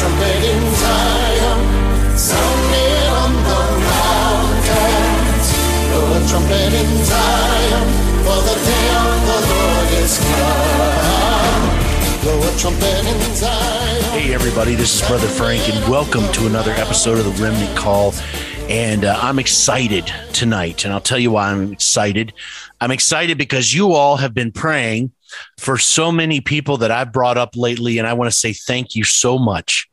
trumpet in Zion, on the mountains. Blow a trumpet in Zion, for the day of the Lord is come. Blow a trumpet in Zion. Hey, everybody, this is Brother Frank, and welcome to another episode of the Remnant Call. And uh, I'm excited tonight, and I'll tell you why I'm excited. I'm excited because you all have been praying for so many people that I've brought up lately, and I want to say thank you so much.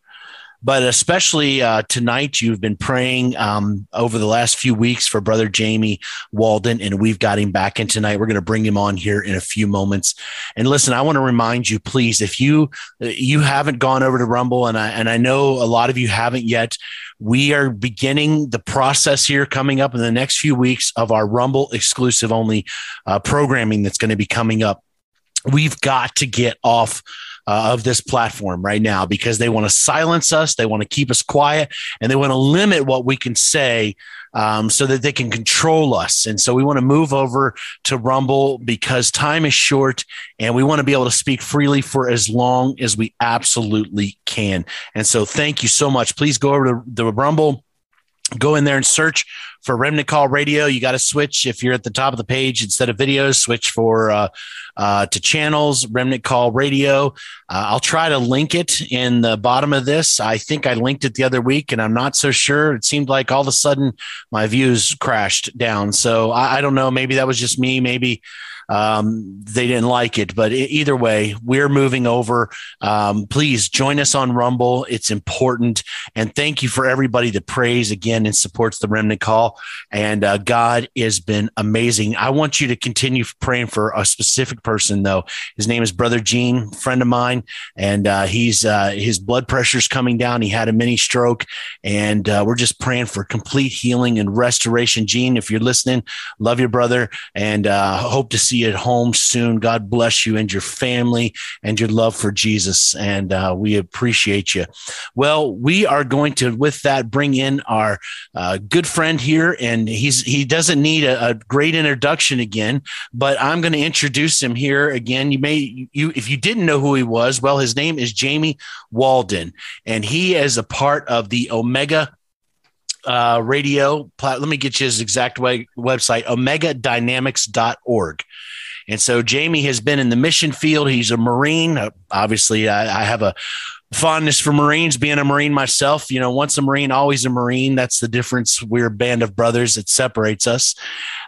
But especially uh, tonight, you've been praying um, over the last few weeks for Brother Jamie Walden, and we've got him back in tonight. We're going to bring him on here in a few moments. And listen, I want to remind you, please, if you you haven't gone over to Rumble, and I and I know a lot of you haven't yet, we are beginning the process here coming up in the next few weeks of our Rumble exclusive only uh, programming that's going to be coming up we've got to get off uh, of this platform right now because they want to silence us, they want to keep us quiet, and they want to limit what we can say um, so that they can control us. And so we want to move over to Rumble because time is short and we want to be able to speak freely for as long as we absolutely can. And so thank you so much. Please go over to the Rumble go in there and search for remnant call radio you got to switch if you're at the top of the page instead of videos switch for uh, uh, to channels remnant call radio. Uh, i'll try to link it in the bottom of this. I think i linked it the other week and i'm not so sure. It seemed like all of a sudden my views crashed down. So i, I don't know. Maybe that was just me. Maybe um, they didn't like it. But either way, we're moving over. Um, please join us on Rumble. It's important. And thank you for everybody that prays again and supports the Remnant Call. And uh, God has been amazing. I want you to continue praying for a specific person, though. His name is Brother Gene, friend of mine, and uh, he's uh, his blood pressure's coming down. He had a mini stroke, and uh, we're just praying for complete healing and restoration. Gene, if you're listening, love your brother, and uh, hope to see you at home soon. God bless you and your family and your love for Jesus. And uh, we appreciate you. Well, we are going to, with that, bring in our uh, good friend here. And he's he doesn't need a, a great introduction again, but I'm going to introduce him here again. You may, you if you didn't know who he was, well, his name is Jamie Walden, and he is a part of the Omega uh, radio. Let me get you his exact way, website, omegadynamics.org. And so Jamie has been in the mission field. He's a Marine. Uh, obviously, I, I have a fondness for Marines, being a Marine myself. You know, once a Marine, always a Marine. That's the difference. We're a band of brothers that separates us.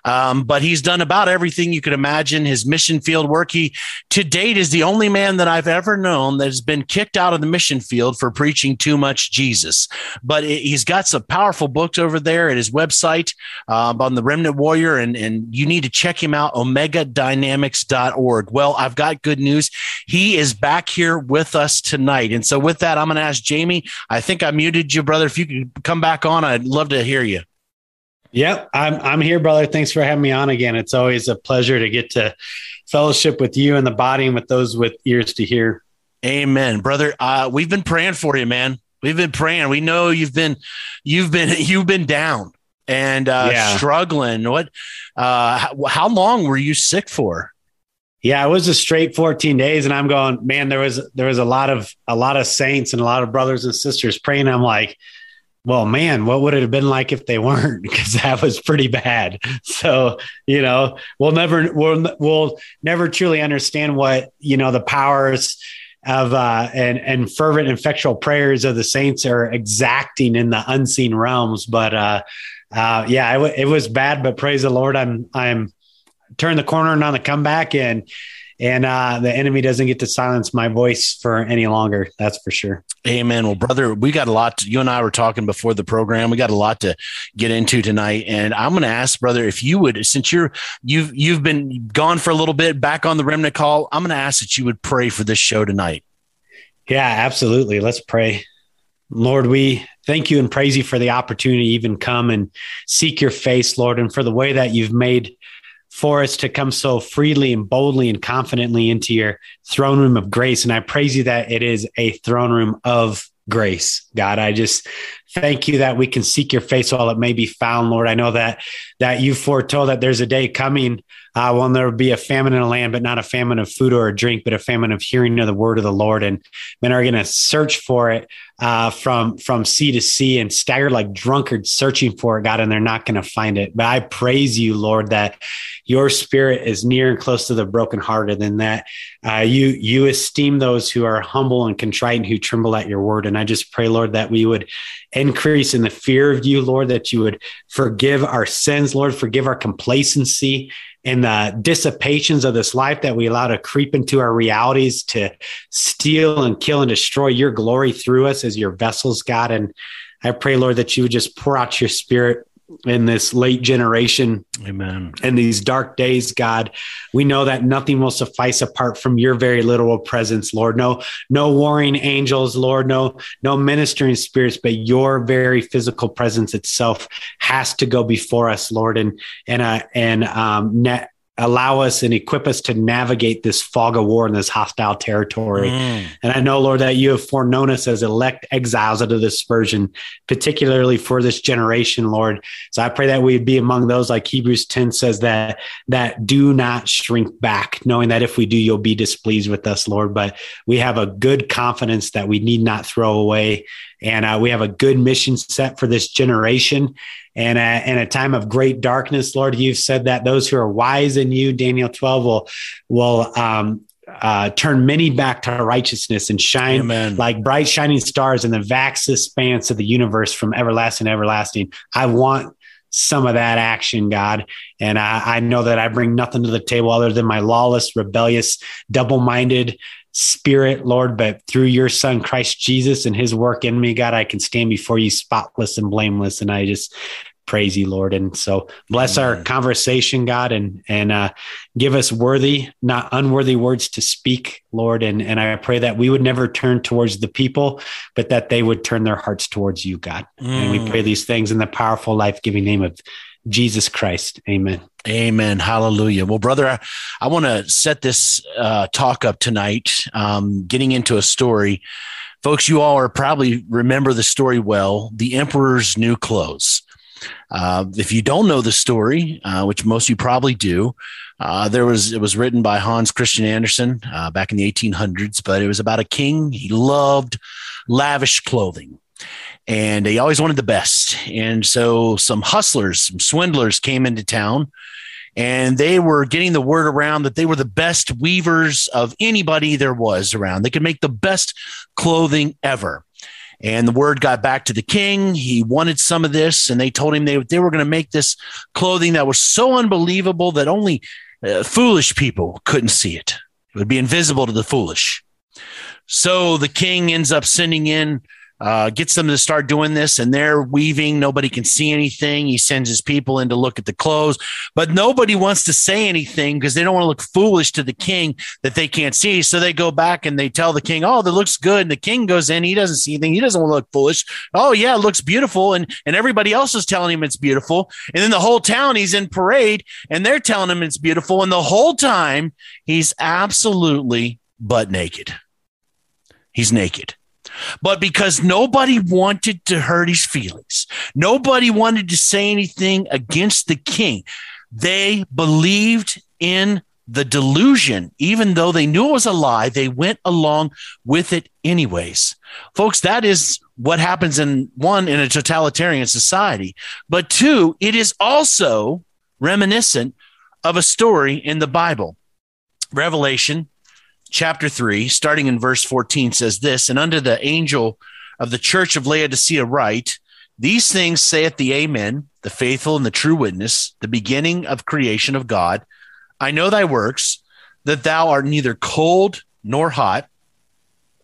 Um, but he's done about everything you could imagine. His mission field work, he to date is the only man that I've ever known that has been kicked out of the mission field for preaching too much Jesus. But it, he's got some powerful books over there at his website um, on the Remnant Warrior, and, and you need to check him out, omegadynamics.org. Well, I've got good news. He is back here with us tonight. And so, with that, I'm going to ask Jamie. I think I muted you, brother. If you could come back on, I'd love to hear you. Yep, I'm I'm here, brother. Thanks for having me on again. It's always a pleasure to get to fellowship with you and the body and with those with ears to hear. Amen, brother. Uh, we've been praying for you, man. We've been praying. We know you've been you've been you've been down and uh, yeah. struggling. What? Uh, how, how long were you sick for? Yeah, it was a straight 14 days, and I'm going, man. There was there was a lot of a lot of saints and a lot of brothers and sisters praying. I'm like well, man, what would it have been like if they weren't? Because that was pretty bad. So, you know, we'll never, we'll, we'll never truly understand what, you know, the powers of, uh, and, and fervent, effectual prayers of the saints are exacting in the unseen realms. But, uh, uh, yeah, it, w- it was bad, but praise the Lord. I'm, I'm turned the corner and on the comeback and, and uh, the enemy doesn't get to silence my voice for any longer. That's for sure. Amen. Well, brother, we got a lot. To, you and I were talking before the program. We got a lot to get into tonight, and I'm going to ask, brother, if you would, since you're you've you've been gone for a little bit, back on the remnant call, I'm going to ask that you would pray for this show tonight. Yeah, absolutely. Let's pray. Lord, we thank you and praise you for the opportunity to even come and seek your face, Lord, and for the way that you've made for us to come so freely and boldly and confidently into your throne room of grace. And I praise you that it is a throne room of grace. God, I just thank you that we can seek your face while it may be found, Lord. I know that that you foretold that there's a day coming uh, when there will be a famine in the land, but not a famine of food or a drink, but a famine of hearing of the word of the Lord. And men are going to search for it uh, from from sea to sea and stagger like drunkards searching for it, God, and they're not going to find it. But I praise you, Lord, that your spirit is near and close to the brokenhearted, and that uh, you you esteem those who are humble and contrite and who tremble at your word. And I just pray, Lord, that we would increase in the fear of you, Lord, that you would forgive our sins, Lord, forgive our complacency and the dissipations of this life that we allow to creep into our realities to steal and kill and destroy your glory through us as your vessels, God. And I pray, Lord, that you would just pour out your spirit in this late generation. Amen. In these dark days, God, we know that nothing will suffice apart from your very literal presence, Lord. No, no warring angels, Lord, no, no ministering spirits, but your very physical presence itself has to go before us, Lord, and and uh, and um, net allow us and equip us to navigate this fog of war in this hostile territory. Mm. And I know, Lord, that you have foreknown us as elect exiles out of dispersion, particularly for this generation, Lord. So I pray that we'd be among those, like Hebrews 10 says, that that do not shrink back, knowing that if we do, you'll be displeased with us, Lord. But we have a good confidence that we need not throw away. And uh, we have a good mission set for this generation. And uh, in a time of great darkness, Lord, you've said that those who are wise in you, Daniel 12, will, will um, uh, turn many back to righteousness and shine Amen. like bright shining stars in the vast expanse of the universe from everlasting to everlasting. I want some of that action, God. And I, I know that I bring nothing to the table other than my lawless, rebellious, double minded, spirit, Lord, but through your son, Christ Jesus, and his work in me, God, I can stand before you spotless and blameless. And I just praise you, Lord. And so bless Amen. our conversation, God, and and uh, give us worthy, not unworthy words to speak, Lord. And and I pray that we would never turn towards the people, but that they would turn their hearts towards you, God. Mm. And we pray mm. these things in the powerful, life giving name of Jesus Christ. Amen. Amen. Hallelujah. Well, brother, I, I want to set this uh, talk up tonight, um, getting into a story. Folks, you all are probably remember the story well the emperor's new clothes. Uh, if you don't know the story, uh, which most of you probably do, uh, there was it was written by Hans Christian Andersen uh, back in the 1800s, but it was about a king. He loved lavish clothing, and he always wanted the best. And so some hustlers, some swindlers came into town. And they were getting the word around that they were the best weavers of anybody there was around. They could make the best clothing ever. And the word got back to the king. He wanted some of this, and they told him they, they were going to make this clothing that was so unbelievable that only uh, foolish people couldn't see it. It would be invisible to the foolish. So the king ends up sending in uh, gets them to start doing this and they're weaving. Nobody can see anything. He sends his people in to look at the clothes, but nobody wants to say anything because they don't want to look foolish to the king that they can't see. So they go back and they tell the king, Oh, that looks good. And the king goes in. He doesn't see anything. He doesn't want to look foolish. Oh, yeah, it looks beautiful. And, and everybody else is telling him it's beautiful. And then the whole town, he's in parade and they're telling him it's beautiful. And the whole time, he's absolutely butt naked. He's naked but because nobody wanted to hurt his feelings, nobody wanted to say anything against the king, they believed in the delusion, even though they knew it was a lie, they went along with it anyways. Folks, that is what happens in one, in a totalitarian society, but two, it is also reminiscent of a story in the Bible. Revelation chapter 3, starting in verse 14, says this And unto the angel of the church of Laodicea write, These things saith the Amen, the faithful and the true witness, the beginning of creation of God. I know thy works, that thou art neither cold nor hot.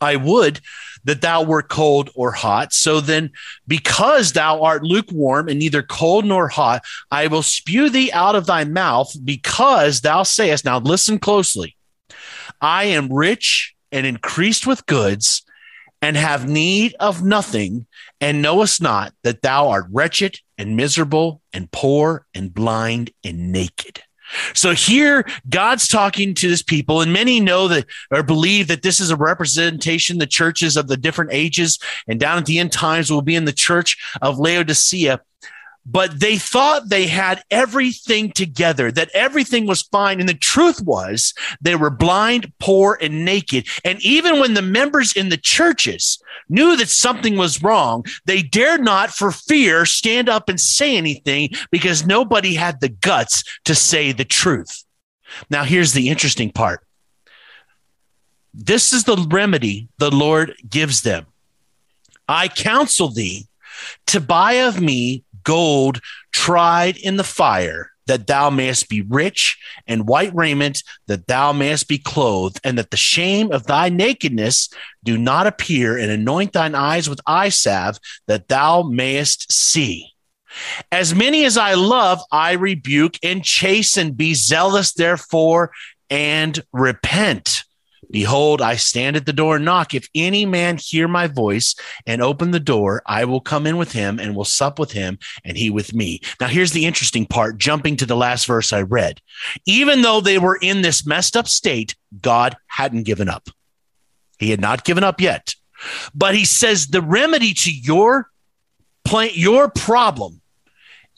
I would that thou wert cold or hot. So then, because thou art lukewarm and neither cold nor hot, I will spew thee out of thy mouth because thou sayest, now listen closely, I am rich and increased with goods and have need of nothing, and knowest not that thou art wretched and miserable and poor and blind and naked. So here, God's talking to his people, and many know that or believe that this is a representation, the churches of the different ages, and down at the end times will be in the church of Laodicea but they thought they had everything together, that everything was fine. And the truth was they were blind, poor, and naked. And even when the members in the churches knew that something was wrong, they dared not, for fear, stand up and say anything because nobody had the guts to say the truth. Now, here's the interesting part this is the remedy the Lord gives them. I counsel thee to buy of me gold tried in the fire, that thou mayest be rich, and white raiment, that thou mayest be clothed, and that the shame of thy nakedness do not appear, and anoint thine eyes with eye salve, that thou mayest see. As many as I love, I rebuke and chasten. Be zealous, therefore, and repent. Behold, I stand at the door and knock. If any man hear my voice and open the door, I will come in with him and will sup with him and he with me. Now, here's the interesting part, jumping to the last verse I read. Even though they were in this messed up state, God hadn't given up. He had not given up yet. But he says the remedy to your plant, your problem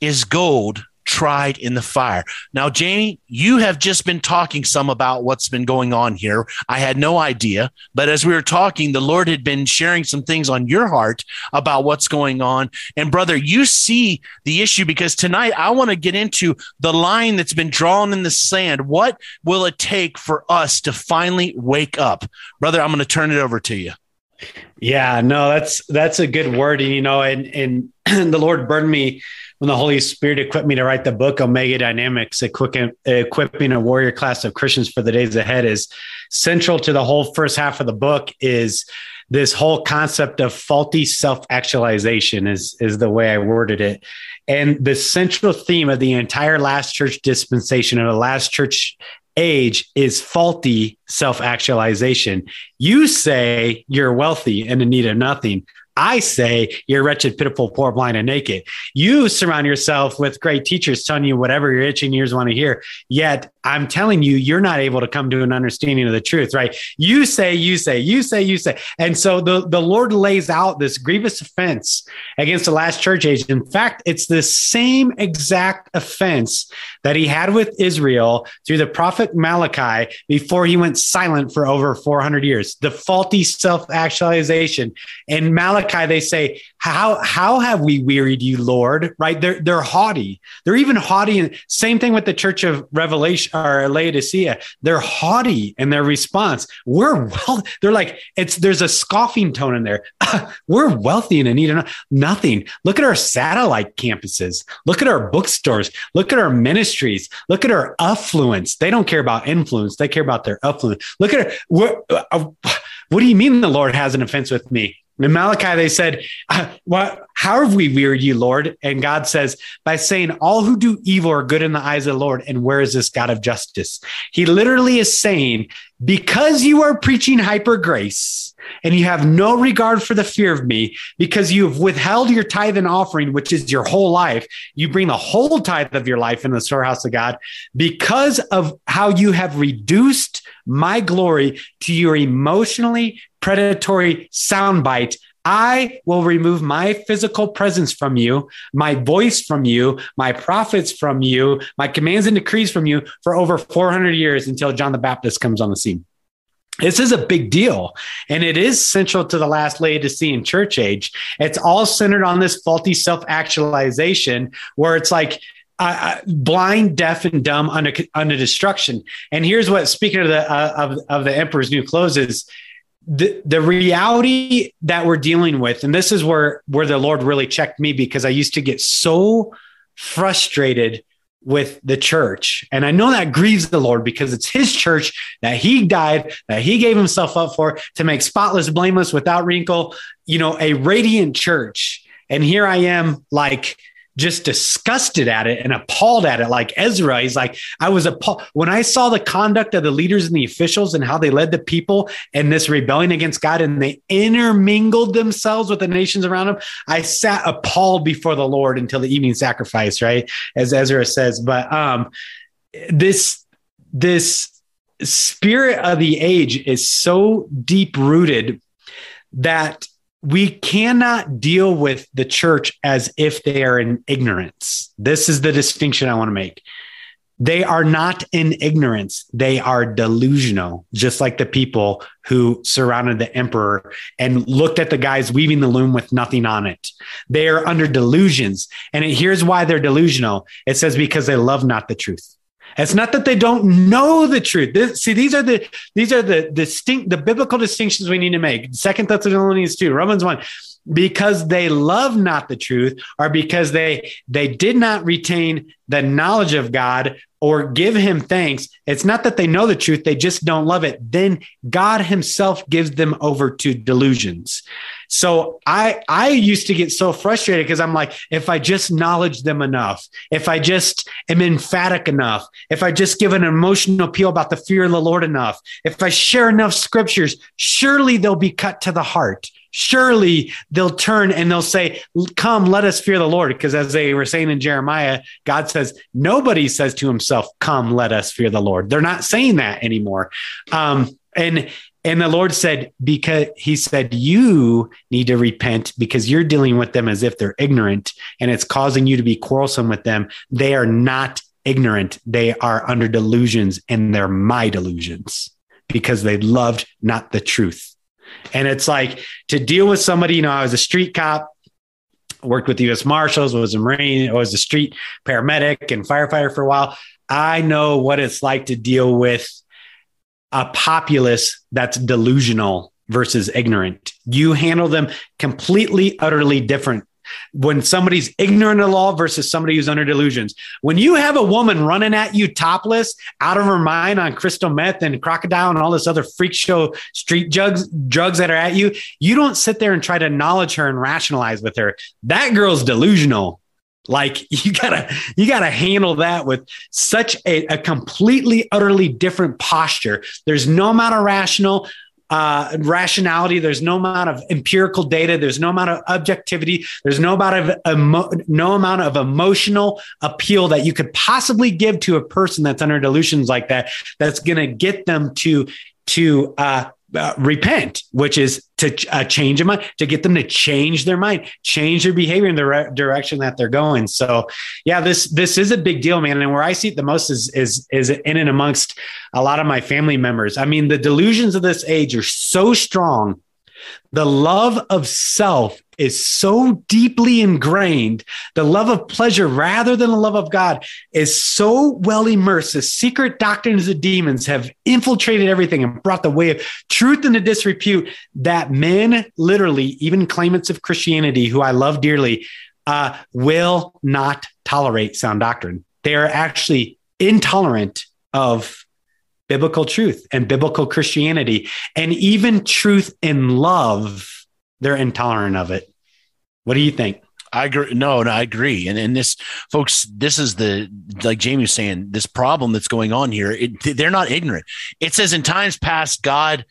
is gold tried in the fire. Now, Jamie, you have just been talking some about what's been going on here. I had no idea, but as we were talking, the Lord had been sharing some things on your heart about what's going on. And brother, you see the issue because tonight I want to get into the line that's been drawn in the sand. What will it take for us to finally wake up? Brother, I'm going to turn it over to you. Yeah, no, that's that's a good word, and you know, and and the Lord burned me when the Holy Spirit equipped me to write the book Omega Dynamics, equipping, a warrior class of Christians for the days ahead, is central to the whole first half of the book. Is this whole concept of faulty self-actualization is is the way I worded it. And the central theme of the entire last church dispensation of the last church age is faulty self actualization. You say you're wealthy and in need of nothing. I say you're wretched, pitiful, poor, blind, and naked. You surround yourself with great teachers telling you whatever your itching ears want to hear. Yet I'm telling you, you're not able to come to an understanding of the truth, right? You say, you say, you say, you say. And so the, the Lord lays out this grievous offense against the last church age. In fact, it's the same exact offense that he had with Israel through the prophet Malachi before he went silent for over 400 years. The faulty self actualization. And Malachi They say, "How how have we wearied you, Lord?" Right? They're they're haughty. They're even haughty. And same thing with the Church of Revelation or Laodicea. They're haughty in their response. We're well. They're like it's there's a scoffing tone in there. We're wealthy and need nothing. Look at our satellite campuses. Look at our bookstores. Look at our ministries. Look at our affluence. They don't care about influence. They care about their affluence. Look at our, what, uh, what do you mean the Lord has an offense with me? In Malachi, they said, uh, what, How have we wearied you, Lord? And God says, By saying, All who do evil are good in the eyes of the Lord. And where is this God of justice? He literally is saying, Because you are preaching hyper grace and you have no regard for the fear of me, because you have withheld your tithe and offering, which is your whole life, you bring the whole tithe of your life in the storehouse of God, because of how you have reduced my glory to your emotionally predatory soundbite, I will remove my physical presence from you, my voice from you, my prophets from you, my commands and decrees from you for over 400 years until John the Baptist comes on the scene. This is a big deal, and it is central to the last Laodicean church age. It's all centered on this faulty self actualization, where it's like uh, blind, deaf, and dumb under, under destruction. And here's what, speaking of the uh, of, of the emperor's new clothes, is the the reality that we're dealing with and this is where where the lord really checked me because i used to get so frustrated with the church. And i know that grieves the lord because it's his church that he died that he gave himself up for to make spotless blameless without wrinkle you know a radiant church. And here i am like just disgusted at it and appalled at it. Like Ezra, he's like, I was appalled when I saw the conduct of the leaders and the officials and how they led the people in this rebellion against God and they intermingled themselves with the nations around them. I sat appalled before the Lord until the evening sacrifice, right? As Ezra says. But um, this this spirit of the age is so deep rooted that we cannot deal with the church as if they are in ignorance. This is the distinction I want to make. They are not in ignorance. They are delusional, just like the people who surrounded the emperor and looked at the guys weaving the loom with nothing on it. They are under delusions. And here's why they're delusional it says, because they love not the truth. It's not that they don't know the truth. This, see, these are the these are the distinct the biblical distinctions we need to make. Second Thessalonians two, Romans one, because they love not the truth, or because they they did not retain the knowledge of God or give Him thanks. It's not that they know the truth; they just don't love it. Then God Himself gives them over to delusions. So I I used to get so frustrated because I'm like, if I just knowledge them enough, if I just am emphatic enough, if I just give an emotional appeal about the fear of the Lord enough, if I share enough scriptures, surely they'll be cut to the heart. Surely they'll turn and they'll say, Come, let us fear the Lord. Because as they were saying in Jeremiah, God says, Nobody says to himself, Come, let us fear the Lord. They're not saying that anymore. Um, and and the Lord said, because he said, you need to repent because you're dealing with them as if they're ignorant and it's causing you to be quarrelsome with them. They are not ignorant. They are under delusions and they're my delusions because they loved not the truth. And it's like to deal with somebody, you know, I was a street cop, worked with the US Marshals, was a Marine, was a street paramedic and firefighter for a while. I know what it's like to deal with a populace that's delusional versus ignorant. You handle them completely, utterly different. When somebody's ignorant of law versus somebody who's under delusions. When you have a woman running at you topless, out of her mind on crystal meth and crocodile and all this other freak show street drugs, drugs that are at you, you don't sit there and try to acknowledge her and rationalize with her. That girl's delusional. Like you gotta you gotta handle that with such a, a completely utterly different posture. There's no amount of rational uh, rationality. There's no amount of empirical data. There's no amount of objectivity. There's no amount of emo- no amount of emotional appeal that you could possibly give to a person that's under delusions like that. That's going to get them to to uh, uh, repent, which is to uh, change them, to get them to change their mind, change their behavior in the re- direction that they're going. So, yeah, this this is a big deal, man. And where I see it the most is is is in and amongst a lot of my family members. I mean, the delusions of this age are so strong. The love of self is so deeply ingrained. The love of pleasure rather than the love of God is so well immersed. The secret doctrines of demons have infiltrated everything and brought the way of truth into disrepute that men, literally, even claimants of Christianity, who I love dearly, uh, will not tolerate sound doctrine. They are actually intolerant of biblical truth and biblical Christianity and even truth in love they're intolerant of it. What do you think? I agree. No, no, I agree. And and this, folks, this is the like Jamie was saying, this problem that's going on here. It, they're not ignorant. It says in times past, God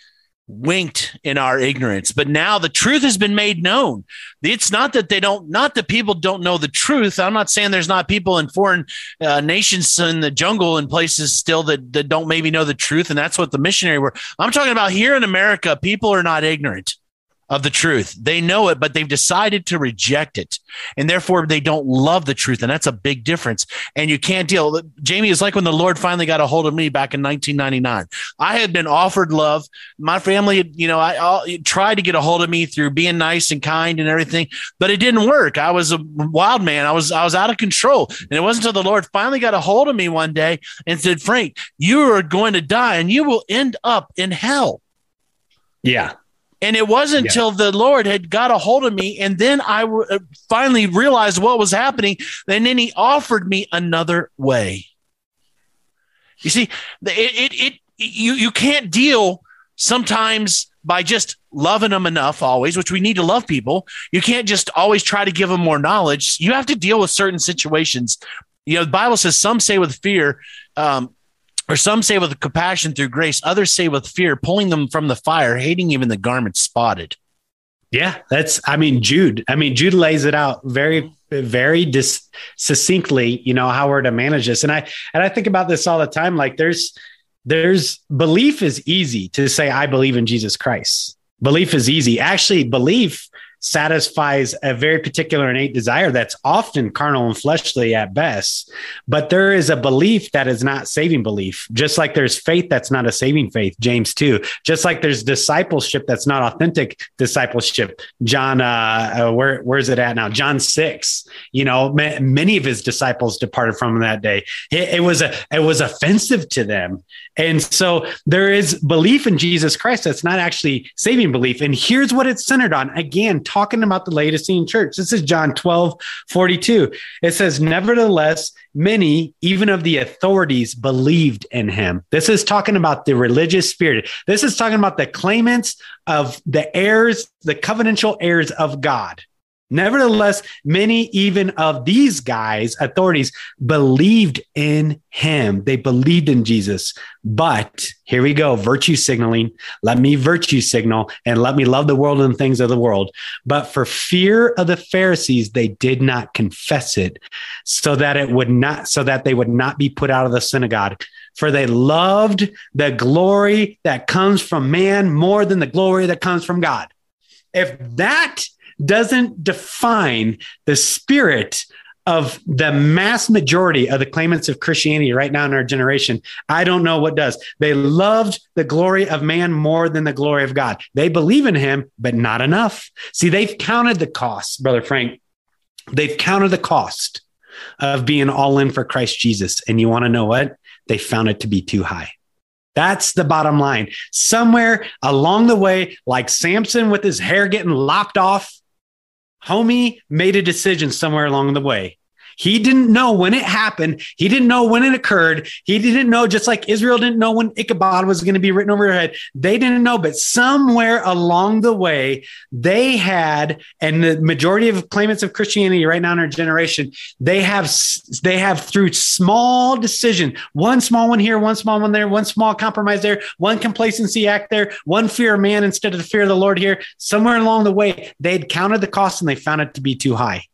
winked in our ignorance, but now the truth has been made known. It's not that they don't, not that people don't know the truth. I'm not saying there's not people in foreign uh, nations in the jungle and places still that, that don't maybe know the truth, and that's what the missionary were. I'm talking about here in America. People are not ignorant of the truth. They know it, but they've decided to reject it. And therefore they don't love the truth. And that's a big difference. And you can't deal. Jamie is like when the Lord finally got a hold of me back in 1999. I had been offered love. My family, you know, I, I tried to get a hold of me through being nice and kind and everything, but it didn't work. I was a wild man. I was, I was out of control. And it wasn't until the Lord finally got a hold of me one day and said, Frank, you are going to die and you will end up in hell. Yeah. And it wasn't until the Lord had got a hold of me, and then I w- uh, finally realized what was happening. And then He offered me another way. You see, it, it, it you you can't deal sometimes by just loving them enough always which we need to love people you can't just always try to give them more knowledge you have to deal with certain situations you know the bible says some say with fear um, or some say with compassion through grace, others say with fear, pulling them from the fire, hating even the garment spotted. Yeah, that's. I mean, Jude. I mean, Jude lays it out very, very dis- succinctly. You know how we're to manage this, and I and I think about this all the time. Like, there's there's belief is easy to say I believe in Jesus Christ. Belief is easy. Actually, belief satisfies a very particular innate desire that's often carnal and fleshly at best. But there is a belief that is not saving belief, just like there's faith that's not a saving faith, James 2. Just like there's discipleship that's not authentic discipleship. John, uh, uh, where, where's it at now? John 6. You know, ma- many of his disciples departed from him that day. It, it was a, it was offensive to them. And so there is belief in Jesus Christ that's not actually saving belief. And here's what it's centered on. Again, talking about the Laodicean church. This is John 12, 42. It says, Nevertheless, many, even of the authorities, believed in him. This is talking about the religious spirit. This is talking about the claimants of the heirs, the covenantal heirs of God. Nevertheless, many even of these guys, authorities, believed in him. They believed in Jesus. But here we go virtue signaling. Let me virtue signal and let me love the world and the things of the world. But for fear of the Pharisees, they did not confess it so that it would not, so that they would not be put out of the synagogue. For they loved the glory that comes from man more than the glory that comes from God. If that doesn't define the spirit of the mass majority of the claimants of Christianity right now in our generation, I don't know what does. They loved the glory of man more than the glory of God. They believe in him, but not enough. See, they've counted the cost, Brother Frank. They've counted the cost of being all in for Christ Jesus. And you want to know what? They found it to be too high. That's the bottom line. Somewhere along the way, like Samson with his hair getting lopped off, homie made a decision somewhere along the way. He didn't know when it happened. He didn't know when it occurred. He didn't know, just like Israel didn't know when Ichabod was going to be written over their head. They didn't know, but somewhere along the way, they had, and the majority of claimants of Christianity right now in our generation, they have, they have through small decision, one small one here, one small one there, one small compromise there, one complacency act there, one fear of man instead of the fear of the Lord here. Somewhere along the way, they'd counted the cost and they found it to be too high.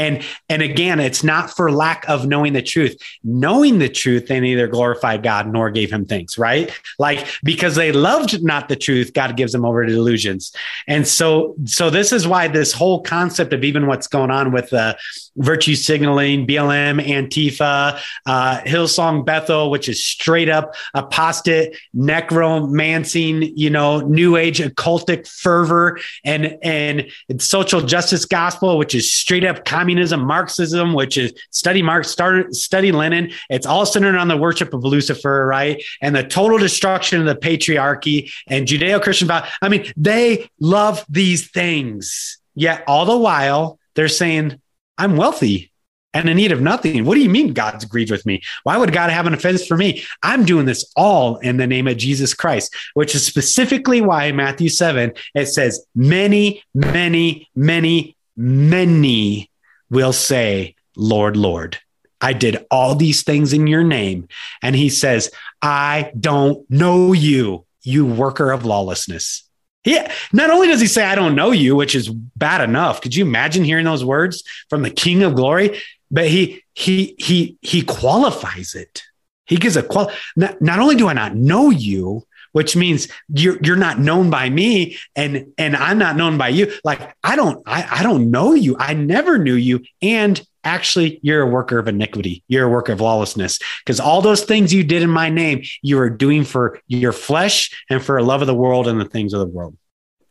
And and again, it's not for lack of knowing the truth. Knowing the truth, they neither glorified God nor gave him thanks, right? Like because they loved not the truth, God gives them over to delusions. And so so this is why this whole concept of even what's going on with uh, virtue signaling, BLM, Antifa, uh, Hillsong Bethel, which is straight up apostate, necromancing, you know, new age occultic fervor, and and social justice gospel, which is straight up communism, Marxism, which is study Marx, start, study Lenin. It's all centered on the worship of Lucifer, right? And the total destruction of the patriarchy and Judeo-Christian. I mean, they love these things. Yet all the while they're saying, I'm wealthy and in need of nothing. What do you mean God's agreed with me? Why would God have an offense for me? I'm doing this all in the name of Jesus Christ, which is specifically why in Matthew 7, it says, many, many, many, many will say, Lord, Lord, I did all these things in your name. And he says, I don't know you, you worker of lawlessness. Yeah. Not only does he say, I don't know you, which is bad enough. Could you imagine hearing those words from the King of Glory? But he he he he qualifies it. He gives a qual. Not, not only do I not know you, which means you're you're not known by me and and I'm not known by you. Like I don't I, I don't know you. I never knew you. And actually you're a worker of iniquity. You're a worker of lawlessness. Because all those things you did in my name, you are doing for your flesh and for a love of the world and the things of the world.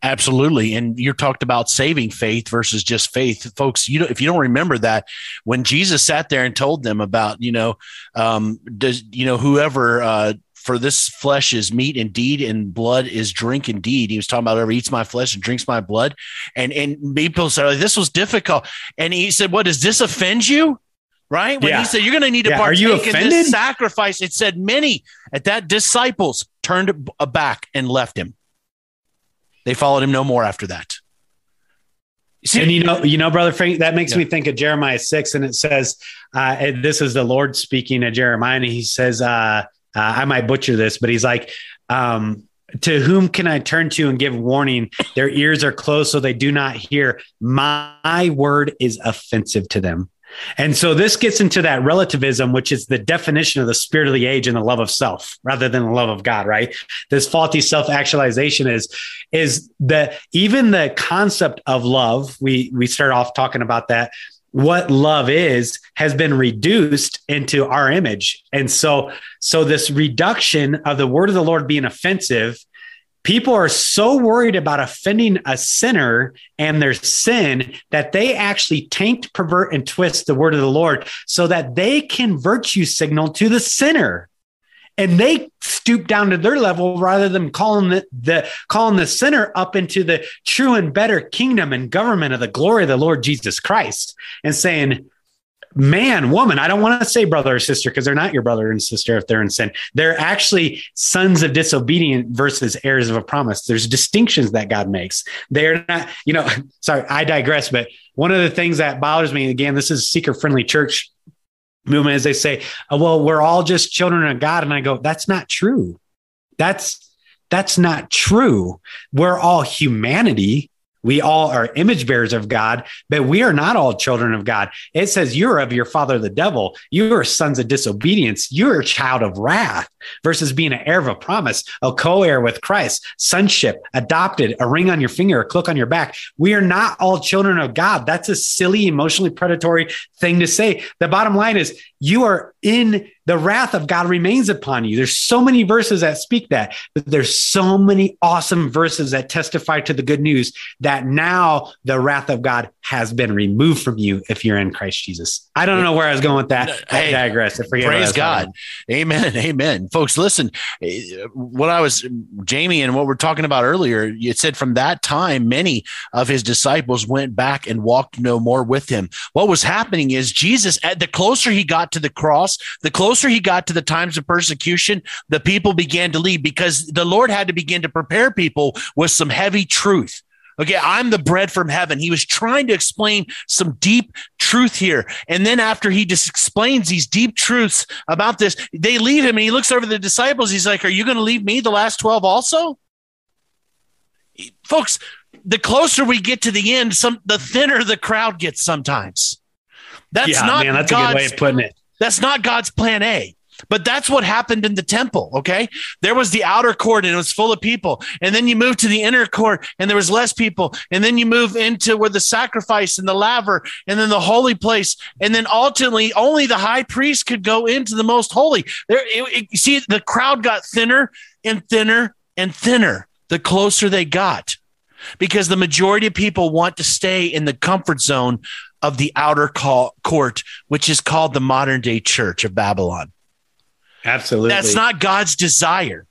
Absolutely. And you talked about saving faith versus just faith. Folks, you know, if you don't remember that, when Jesus sat there and told them about, you know, um, does, you know, whoever, uh, for this flesh is meat indeed and blood is drink indeed. He was talking about whoever eats my flesh and drinks my blood. And and people said, oh, this was difficult. And he said, What does this offend you? Right? When Yeah. he said you're going to need to Yeah. Partake in offended? this sacrifice, it said many at that disciples turned back and left him. They followed him no more after that. See, and you know, you know, brother Frank, that makes Yeah. me think of Jeremiah six, and it says, uh, and "This is the Lord speaking to Jeremiah." And he says, uh, uh, "I might butcher this, but he's like, um, to whom can I turn to and give warning? Their ears are closed, so they do not hear. My word is offensive to them. And so this gets into that relativism, which is the definition of the spirit of the age and the love of self rather than the love of God, right? This faulty self-actualization is, is that even the concept of love, we, we start off talking about that. What love is has been reduced into our image. And so, so this reduction of the word of the Lord being offensive people are so worried about offending a sinner and their sin that they actually taint, pervert, and twist the word of the Lord so that they can virtue signal to the sinner. And they stoop down to their level rather than calling the, the calling the sinner up into the true and better kingdom and government of the glory of the Lord Jesus Christ and saying, man, woman, I don't want to say brother or sister because they're not your brother and sister if they're in sin. They're actually sons of disobedient versus heirs of a promise. There's distinctions that God makes. They're not, you know, sorry, I digress, but one of the things that bothers me, again, this is seeker friendly church movement, is they say, oh, well, we're all just children of God. And I go, that's not true. That's, that's not true. We're all humanity we all are image bearers of God, but we are not all children of God. It says you're of your father, the devil. You are sons of disobedience. You're a child of wrath versus being an heir of a promise, a co heir with Christ, sonship, adopted, a ring on your finger, a cloak on your back. We are not all children of God. That's a silly, emotionally predatory thing to say. The bottom line is you are in the wrath of God remains upon you. There's so many verses that speak that, but there's so many awesome verses that testify to the good news that now the wrath of God has been removed from you if you're in Christ Jesus. I don't know where I was going with that. Hey, I digress. I praise God. Amen. Amen. Folks, listen, what I was, Jamie, and what we're talking about earlier, it said from that time, many of his disciples went back and walked no more with him. What was happening is Jesus, the closer he got to the cross, the closer he got to the times of persecution, the people began to leave because the Lord had to begin to prepare people with some heavy truth. Okay, I'm the bread from heaven. He was trying to explain some deep truth here. And then after he just explains these deep truths about this, they leave him and he looks over the disciples. He's like, Are you going to leave me, the last 12 also? Folks, the closer we get to the end, some the thinner the crowd gets sometimes. That's yeah, not man, that's God's, a good way of putting it. That's not God's plan A. But that's what happened in the temple. Okay. There was the outer court and it was full of people. And then you move to the inner court and there was less people. And then you move into where the sacrifice and the laver and then the holy place. And then ultimately only the high priest could go into the most holy. There, it, it, you see, the crowd got thinner and thinner and thinner the closer they got because the majority of people want to stay in the comfort zone of the outer call, court, which is called the modern day church of Babylon. Absolutely. That's not God's desire.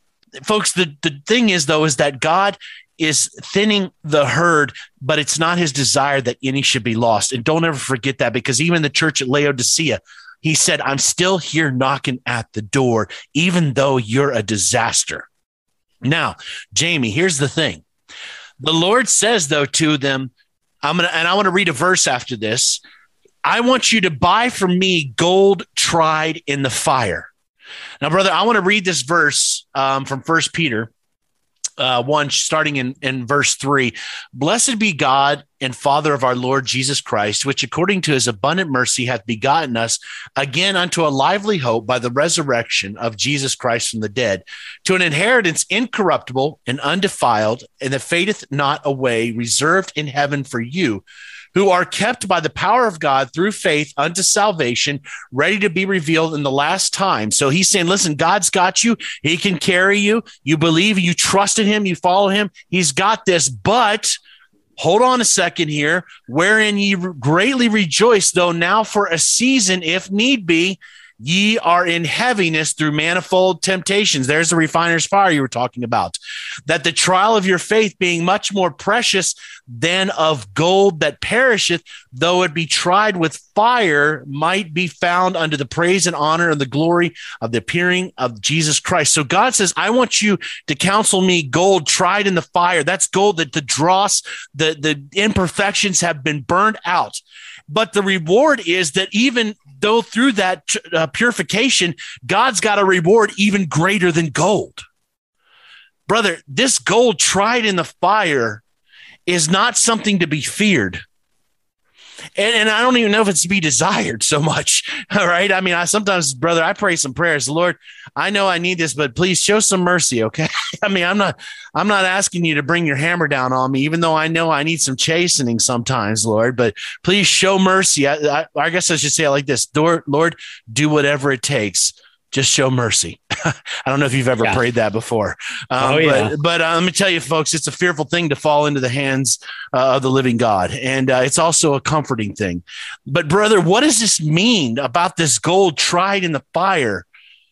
Folks, the, the thing is, though, is that God is thinning the herd, but it's not his desire that any should be lost. And don't ever forget that because even the church at Laodicea, he said, I'm still here knocking at the door, even though you're a disaster. Now, Jamie, here's the thing. The Lord says, though, to them, I'm to, and I want to read a verse after this. I want you to buy from me gold tried in the fire now, brother, I want to read this verse um, from First Peter. Uh, one starting in, in verse three blessed be god and father of our lord jesus christ which according to his abundant mercy hath begotten us again unto a lively hope by the resurrection of jesus christ from the dead to an inheritance incorruptible and undefiled and that fadeth not away reserved in heaven for you who are kept by the power of God through faith unto salvation, ready to be revealed in the last time. So he's saying, listen, God's got you. He can carry you. You believe, you trust in him, you follow him. He's got this, but hold on a second here, wherein ye greatly rejoice, though now for a season, if need be, ye are in heaviness through manifold temptations. There's the refiner's fire you were talking about. That the trial of your faith being much more precious than of gold that perisheth, though it be tried with fire, might be found unto the praise and honor and the glory of the appearing of Jesus Christ. So God says, I want you to counsel me gold tried in the fire. That's gold that the dross, the, the imperfections have been burned out. But the reward is that even though through that uh, purification, God's got a reward even greater than gold. brother, this gold tried in the fire is not something to be feared. And, and, I don't even know if it's to be desired so much. All right. I mean, I sometimes, brother, I pray some prayers. Lord, I know I need this, but please show some mercy. Okay. I mean, I'm not, I'm not asking you to bring your hammer down on me, even though I know I need some chastening sometimes, Lord, but please show mercy. I, I, I guess I should say it like this Lord, Lord, do whatever it takes just show mercy. I don't know if you've ever yeah. prayed that before. Um, oh, yeah. But, but uh, let me tell you, folks, it's a fearful thing to fall into the hands uh, of the living God. And uh, it's also a comforting thing. But, brother, what does this mean about this gold tried in the fire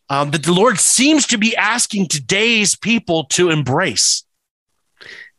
um, that the Lord seems to be asking today's people to embrace?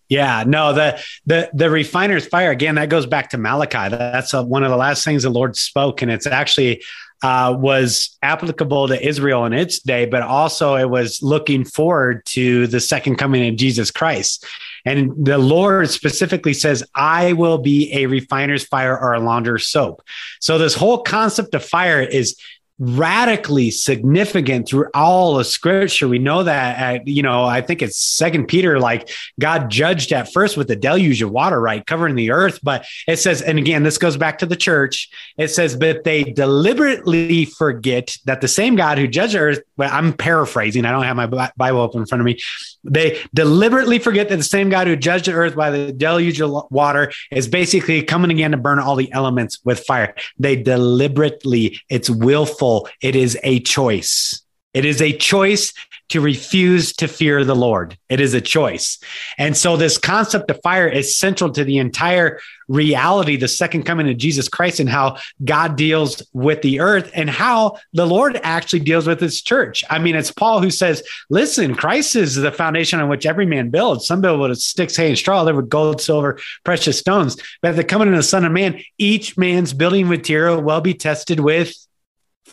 Yeah, no, the the the refiner's fire again. That goes back to Malachi. That's a, one of the last things the Lord spoke, and it's actually uh, was applicable to Israel in its day, but also it was looking forward to the second coming of Jesus Christ. And the Lord specifically says, I will be a refiner's fire or a launderer's soap. So this whole concept of fire is radically significant through all of scripture. We know that at, you know i think it's second peter like god judged at first with the deluge of water right covering the earth. But it says and again this goes back to the church. It says but they deliberately forget that the same god who judged earth well i'm paraphrasing. I don't have my bible open in front of me. They deliberately forget that the same God who judged the earth by the deluge of water is basically coming again to burn all the elements with fire. They deliberately, it's willful, it is a choice. It is a choice to refuse to fear the Lord. It is a choice. And so this concept of fire is central to the entire reality, the second coming of Jesus Christ and how God deals with the earth and how the Lord actually deals with his church. I mean, it's Paul who says, listen, Christ is the foundation on which every man builds. Some build with sticks, hay, and straw, other with gold, silver, precious stones. But at the coming of the Son of Man, each man's building material will be tested with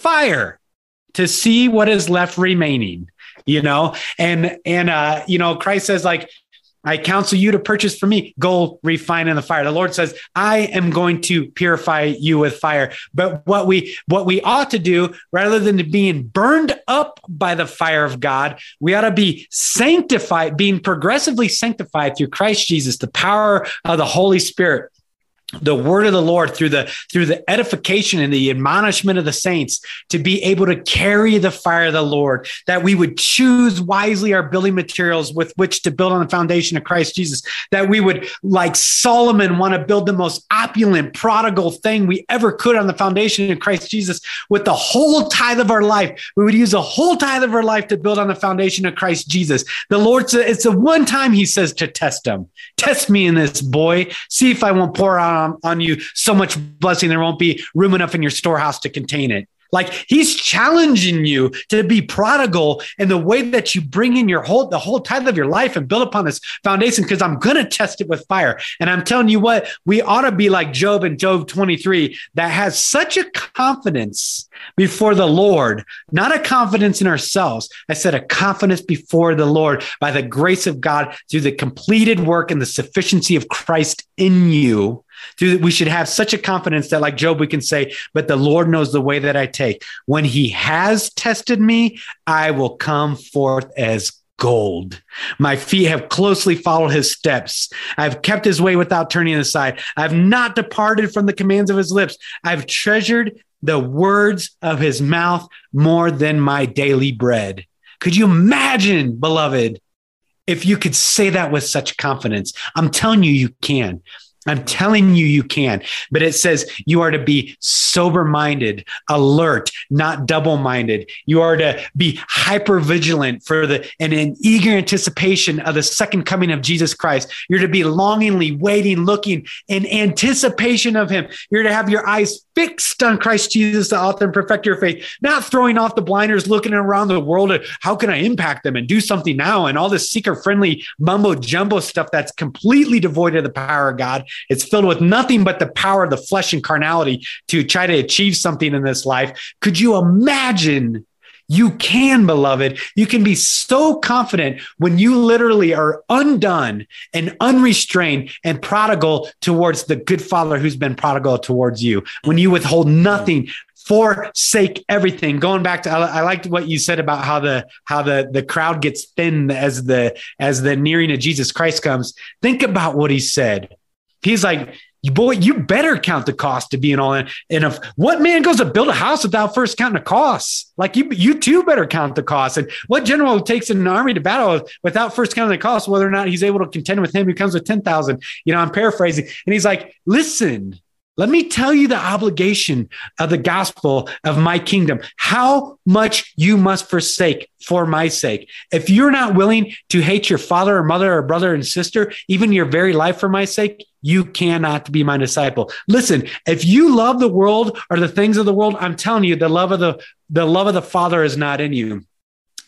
fire to see what is left remaining you know and and uh you know christ says like I counsel you to purchase for me gold refined in the fire. The Lord says, I am going to purify you with fire. But what we what we ought to do, rather than being burned up by the fire of God, we ought to be sanctified, being progressively sanctified through Christ Jesus, the power of the Holy Spirit the word of the lord through the through the edification and the admonishment of the saints to be able to carry the fire of the lord that we would choose wisely our building materials with which to build on the foundation of christ jesus that we would like solomon want to build the most opulent prodigal thing we ever could on the foundation of christ jesus with the whole tithe of our life. We would use the whole tithe of our life to build on the foundation of christ jesus. The lord said it's the one time he says to test him. Test me in this boy. See if i won't pour out on, on you so much blessing there won't be room enough in your storehouse to contain it. Like he's challenging you to be prodigal in the way that you bring in your whole the whole tithe of your life and build upon this foundation because I'm gonna test it with fire. And I'm telling you what, we ought to be like Job in Job 23 that has such a confidence before the Lord, not a confidence in ourselves. I said a confidence before the Lord by the grace of God through the completed work and the sufficiency of Christ in you we should have such a confidence that, like Job, we can say, But the Lord knows the way that I take. When he has tested me, I will come forth as gold. My feet have closely followed his steps. I've kept his way without turning aside. I've not departed from the commands of his lips. I've treasured the words of his mouth more than my daily bread. Could you imagine, beloved, if you could say that with such confidence? I'm telling you, you can. I'm telling you, you can. But it says you are to be sober minded, alert, not double minded. You are to be hyper vigilant for the and in eager anticipation of the second coming of Jesus Christ. You're to be longingly waiting, looking in anticipation of him. You're to have your eyes fixed on Christ Jesus, the author and perfecter of faith, not throwing off the blinders, looking around the world at how can I impact them and do something now and all this seeker friendly mumbo jumbo stuff that's completely devoid of the power of God it's filled with nothing but the power of the flesh and carnality to try to achieve something in this life. Could you imagine? You can, beloved. You can be so confident when you literally are undone and unrestrained and prodigal towards the good father who's been prodigal towards you. When you withhold nothing forsake everything. Going back to, I, liked what you said about how the how the the crowd gets thin as the as the nearing of Jesus Christ comes. Think about what he said. He's like, boy, you better count the cost to being all in. And if what man goes to build a house without first counting the costs? Like you, you too better count the costs. And what general takes an army to battle without first counting the cost, whether or not he's able to contend with him who comes with 10,000? You know, I'm paraphrasing. And he's like, listen, let me tell you the obligation of the gospel of my kingdom, how much you must forsake for my sake. If you're not willing to hate your father or mother or brother and sister, even your very life for my sake, you cannot be my disciple. Listen, if you love the world or the things of the world, I'm telling you, the love of the, the love of the father is not in you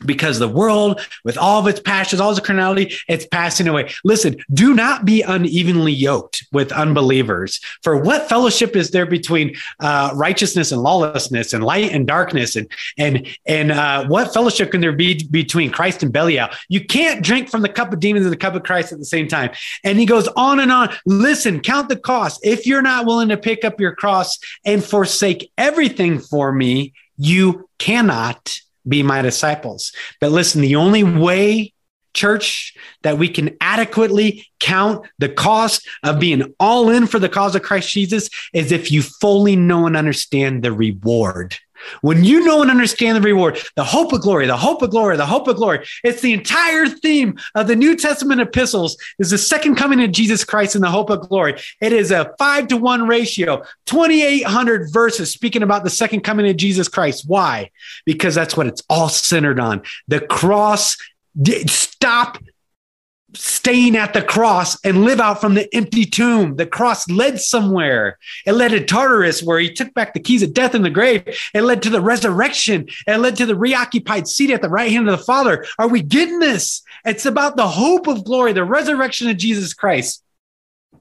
because the world with all of its passions all its carnality it's passing away. Listen do not be unevenly yoked with unbelievers. For what fellowship is there between uh, righteousness and lawlessness and light and darkness? And and and uh, what fellowship can there be between christ and belial? You can't drink from the cup of demons and the cup of christ at the same time. And he goes on and on. Listen count the cost. If you're not willing to pick up your cross and forsake everything for me you cannot be my disciples. But listen, the only way, church, that we can adequately count the cost of being all in for the cause of Christ Jesus is if you fully know and understand the reward. When you know and understand the reward, the hope of glory, the hope of glory, the hope of glory, it's the entire theme of the New Testament epistles is the second coming of Jesus Christ and the hope of glory. It is a five to one ratio, 2,800 verses speaking about the second coming of Jesus Christ. Why? Because that's what it's all centered on. The cross, stop staying at the cross and live out from the empty tomb. The cross led somewhere. It led to Tartarus, where he took back the keys of death and the grave. It led to the resurrection. It led to the reoccupied seat at the right hand of the Father. Are we getting this? It's about the hope of glory, the resurrection of Jesus Christ.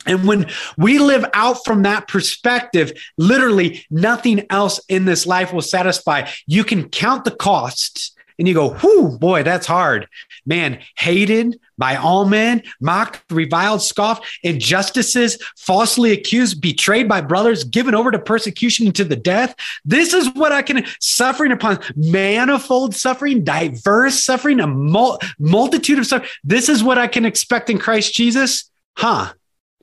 And when we live out from that perspective, literally nothing else in this life will satisfy. You can count the costs and you go, whoo, boy, that's hard. Man, hated by all men, mocked, reviled, scoffed, injustices, falsely accused, betrayed by brothers, given over to persecution and to the death. This is what I can suffering upon manifold suffering, diverse suffering, a mul- multitude of suffering. This is what I can expect in Christ Jesus. Huh.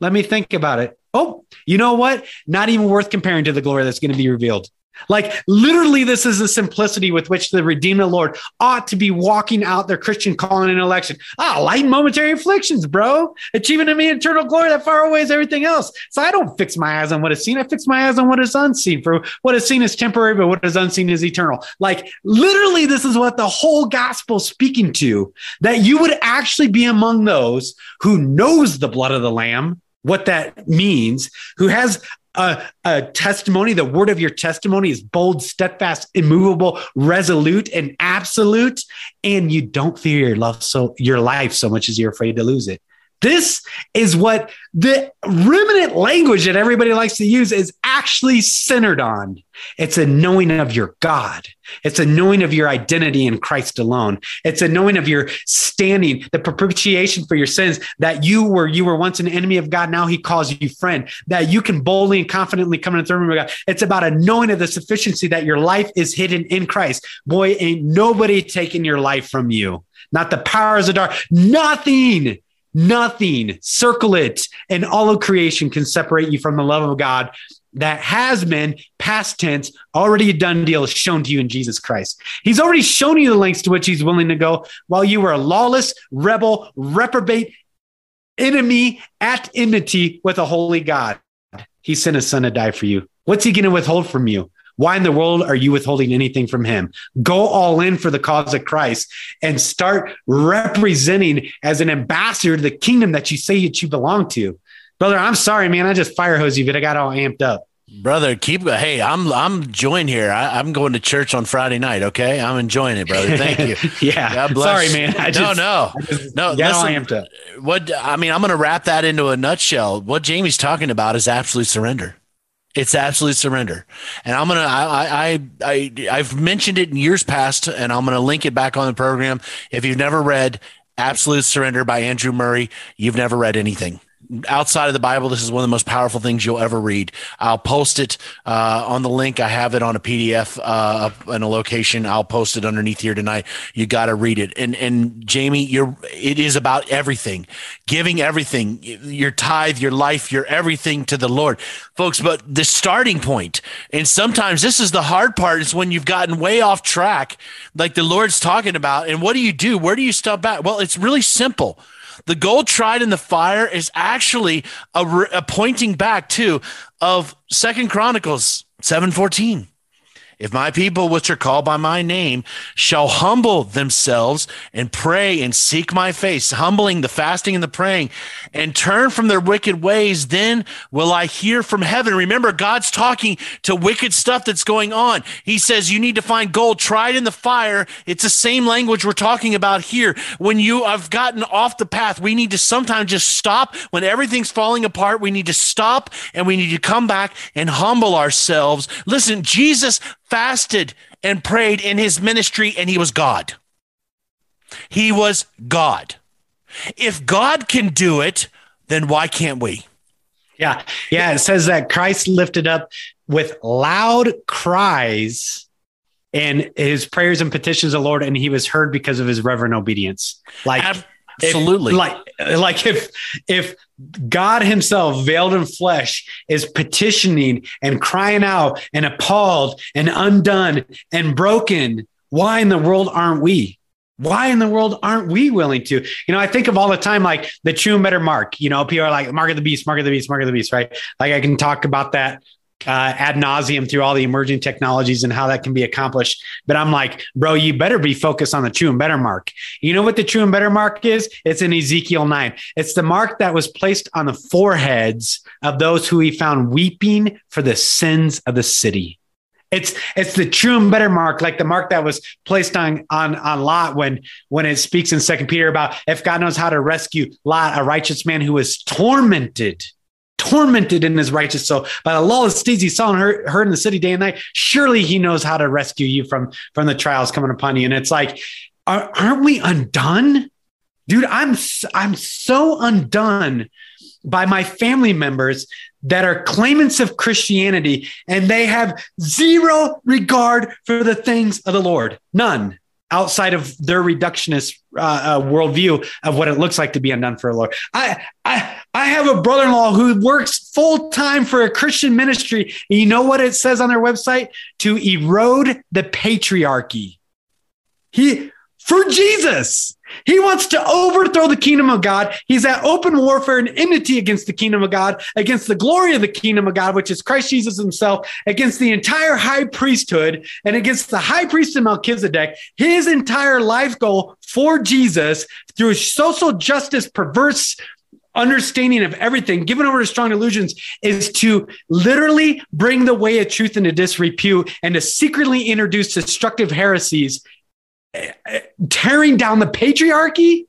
Let me think about it. Oh, you know what? Not even worth comparing to the glory that's going to be revealed. Like literally, this is the simplicity with which the redeemed Lord ought to be walking out their Christian calling and election. Ah, light momentary afflictions, bro. Achieving in me eternal glory that far away is everything else. So I don't fix my eyes on what is seen. I fix my eyes on what is unseen. For what is seen is temporary, but what is unseen is eternal. Like literally, this is what the whole gospel is speaking to. That you would actually be among those who knows the blood of the Lamb what that means, who has a, a, testimony, the word of your testimony is bold, steadfast, immovable, resolute, and absolute. And you don't fear your love so your life so much as you're afraid to lose it. This is what the remnant language that everybody likes to use is actually centered on. It's a knowing of your God. It's a knowing of your identity in Christ alone. It's a knowing of your standing, the propitiation for your sins that you were, you were once an enemy of God. Now he calls you friend, that you can boldly and confidently come into the room of God. It's about a knowing of the sufficiency that your life is hidden in Christ. Boy, ain't nobody taking your life from you. Not the powers of dark, nothing Nothing, circle it, and all of creation can separate you from the love of God that has been past tense, already a done deal, shown to you in Jesus Christ. He's already shown you the lengths to which he's willing to go while you were a lawless, rebel, reprobate, enemy at enmity with a holy God. He sent his son to die for you. What's he going to withhold from you? Why in the world are you withholding anything from him? Go all in for the cause of Christ and start representing as an ambassador to the kingdom that you say that you belong to. Brother, I'm sorry, man. I just fire hose you, but I got all amped up. Brother, keep hey, I'm I'm joined here. I, am going to church on Friday night. Okay, I'm enjoying it, brother. Thank you. yeah, sorry, man. I just, no, no, just no. Got all amped up. What I mean, I'm going to wrap that into a nutshell. What Jamie's talking about is absolute surrender. It's absolute surrender. And I'm gonna I I I I've mentioned it in years past, and I'm gonna link it back on the program. If you've never read Absolute Surrender by Andrew Murray, you've never read anything. Outside of the Bible, this is one of the most powerful things you'll ever read. I'll post it uh, on the link. I have it on a PDF uh, in a location. I'll post it underneath here tonight. You got to read it. And and Jamie, you're it is about everything, giving everything, your tithe, your life, your everything to the Lord, folks. But the starting point, and sometimes this is the hard part, is when you've gotten way off track, like the Lord's talking about. And what do you do? Where do you stop back? Well, it's really simple the gold tried in the fire is actually a, a pointing back to of Second Chronicles 714. If my people, which are called by my name, shall humble themselves and pray and seek my face, humbling the fasting and the praying, and turn from their wicked ways, then will I hear from heaven. Remember, God's talking to wicked stuff that's going on. He says, You need to find gold tried in the fire. It's the same language we're talking about here. When you have gotten off the path, we need to sometimes just stop. When everything's falling apart, we need to stop and we need to come back and humble ourselves. Listen, Jesus fasted and prayed in his ministry, and he was God. He was God. If God can do it, then why can't we? Yeah. Yeah. It says that Christ lifted up with loud cries and his prayers and petitions of the Lord, and he was heard because of his reverent obedience. Like, absolutely. If, like, like if, if God Himself, veiled in flesh, is petitioning and crying out and appalled and undone and broken. Why in the world aren't we? Why in the world aren't we willing to? You know, I think of all the time like the true and better mark. You know, people are like, mark of the beast, mark of the beast, mark of the beast, right? Like I can talk about that uh, ad nauseum through all the emerging technologies and how that can be accomplished. But I'm like, bro, you better be focused on the true and better mark. You know what the true and better mark is? It's in Ezekiel 9. It's the mark that was placed on the foreheads of those who he found weeping for the sins of the city. It's it's the true and better mark, like the mark that was placed on on on Lot when when it speaks in Second Peter about if God knows how to rescue Lot, a righteous man who was tormented tormented in his righteous soul by the lawless deeds he saw and heard, heard in the city day and night. Surely he knows how to rescue you from, from the trials coming upon you. And it's like, are, aren't we undone? Dude, I'm, I'm so undone by my family members that are claimants of Christianity and they have zero regard for the things of the Lord. None outside of their reductionist uh, uh, worldview of what it looks like to be undone for a Lord. I, I, I have a brother-in-law who works full time for a Christian ministry. And you know what it says on their website? To erode the patriarchy. He for Jesus. He wants to overthrow the kingdom of God. He's at open warfare and enmity against the kingdom of God, against the glory of the kingdom of God, which is Christ Jesus himself, against the entire high priesthood, and against the high priest of Melchizedek. His entire life goal for Jesus through social justice, perverse understanding of everything, given over to strong delusions, is to literally bring the way of truth into disrepute and to secretly introduce destructive heresies tearing down the patriarchy?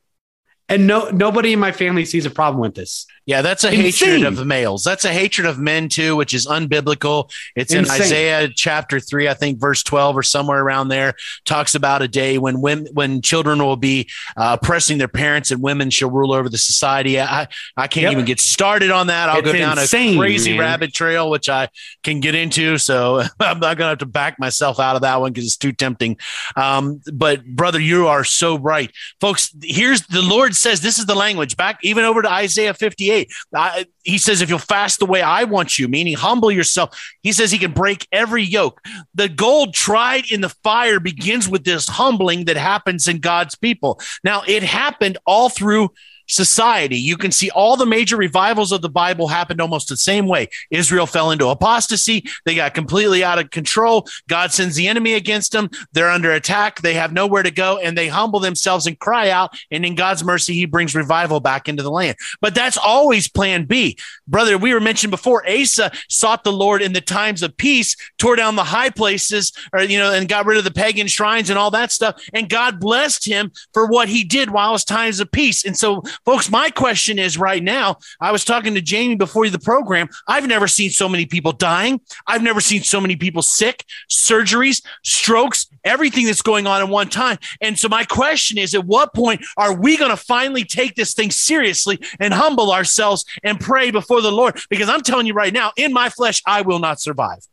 And no nobody in my family sees a problem with this yeah, that's a Insane. hatred of males. That's a hatred of men too, which is unbiblical. It's Insane. in Isaiah chapter three, I think, verse twelve or somewhere around there. Talks about a day when women, when children will be uh, oppressing their parents and women shall rule over the society. I I can't yep. even get started on that. I'll it's go down insane, a crazy man. rabbit trail, which I can get into. So I'm not going to have to back myself out of that one because it's too tempting. Um, but brother, you are so right, folks. Here's the Lord says this is the language back even over to Isaiah 58 I, he says, if you'll fast the way I want you, meaning humble yourself, he says he can break every yoke. The gold tried in the fire begins with this humbling that happens in God's people. Now, it happened all through society. You can see all the major revivals of the Bible happened almost the same way. Israel fell into apostasy. They got completely out of control. God sends the enemy against them. They're under attack. They have nowhere to go and they humble themselves and cry out. And in God's mercy, he brings revival back into the land. But that's always plan B. Brother, we were mentioned before, Asa sought the Lord in the times of peace, tore down the high places, or, you know, and got rid of the pagan shrines and all that stuff. And God blessed him for what he did while it was times of peace. And so Folks, my question is right now, I was talking to Jamie before the program. I've never seen so many people dying. I've never seen so many people sick, surgeries, strokes, everything that's going on at one time. And so my question is at what point are we going to finally take this thing seriously and humble ourselves and pray before the Lord? Because I'm telling you right now, in my flesh, I will not survive.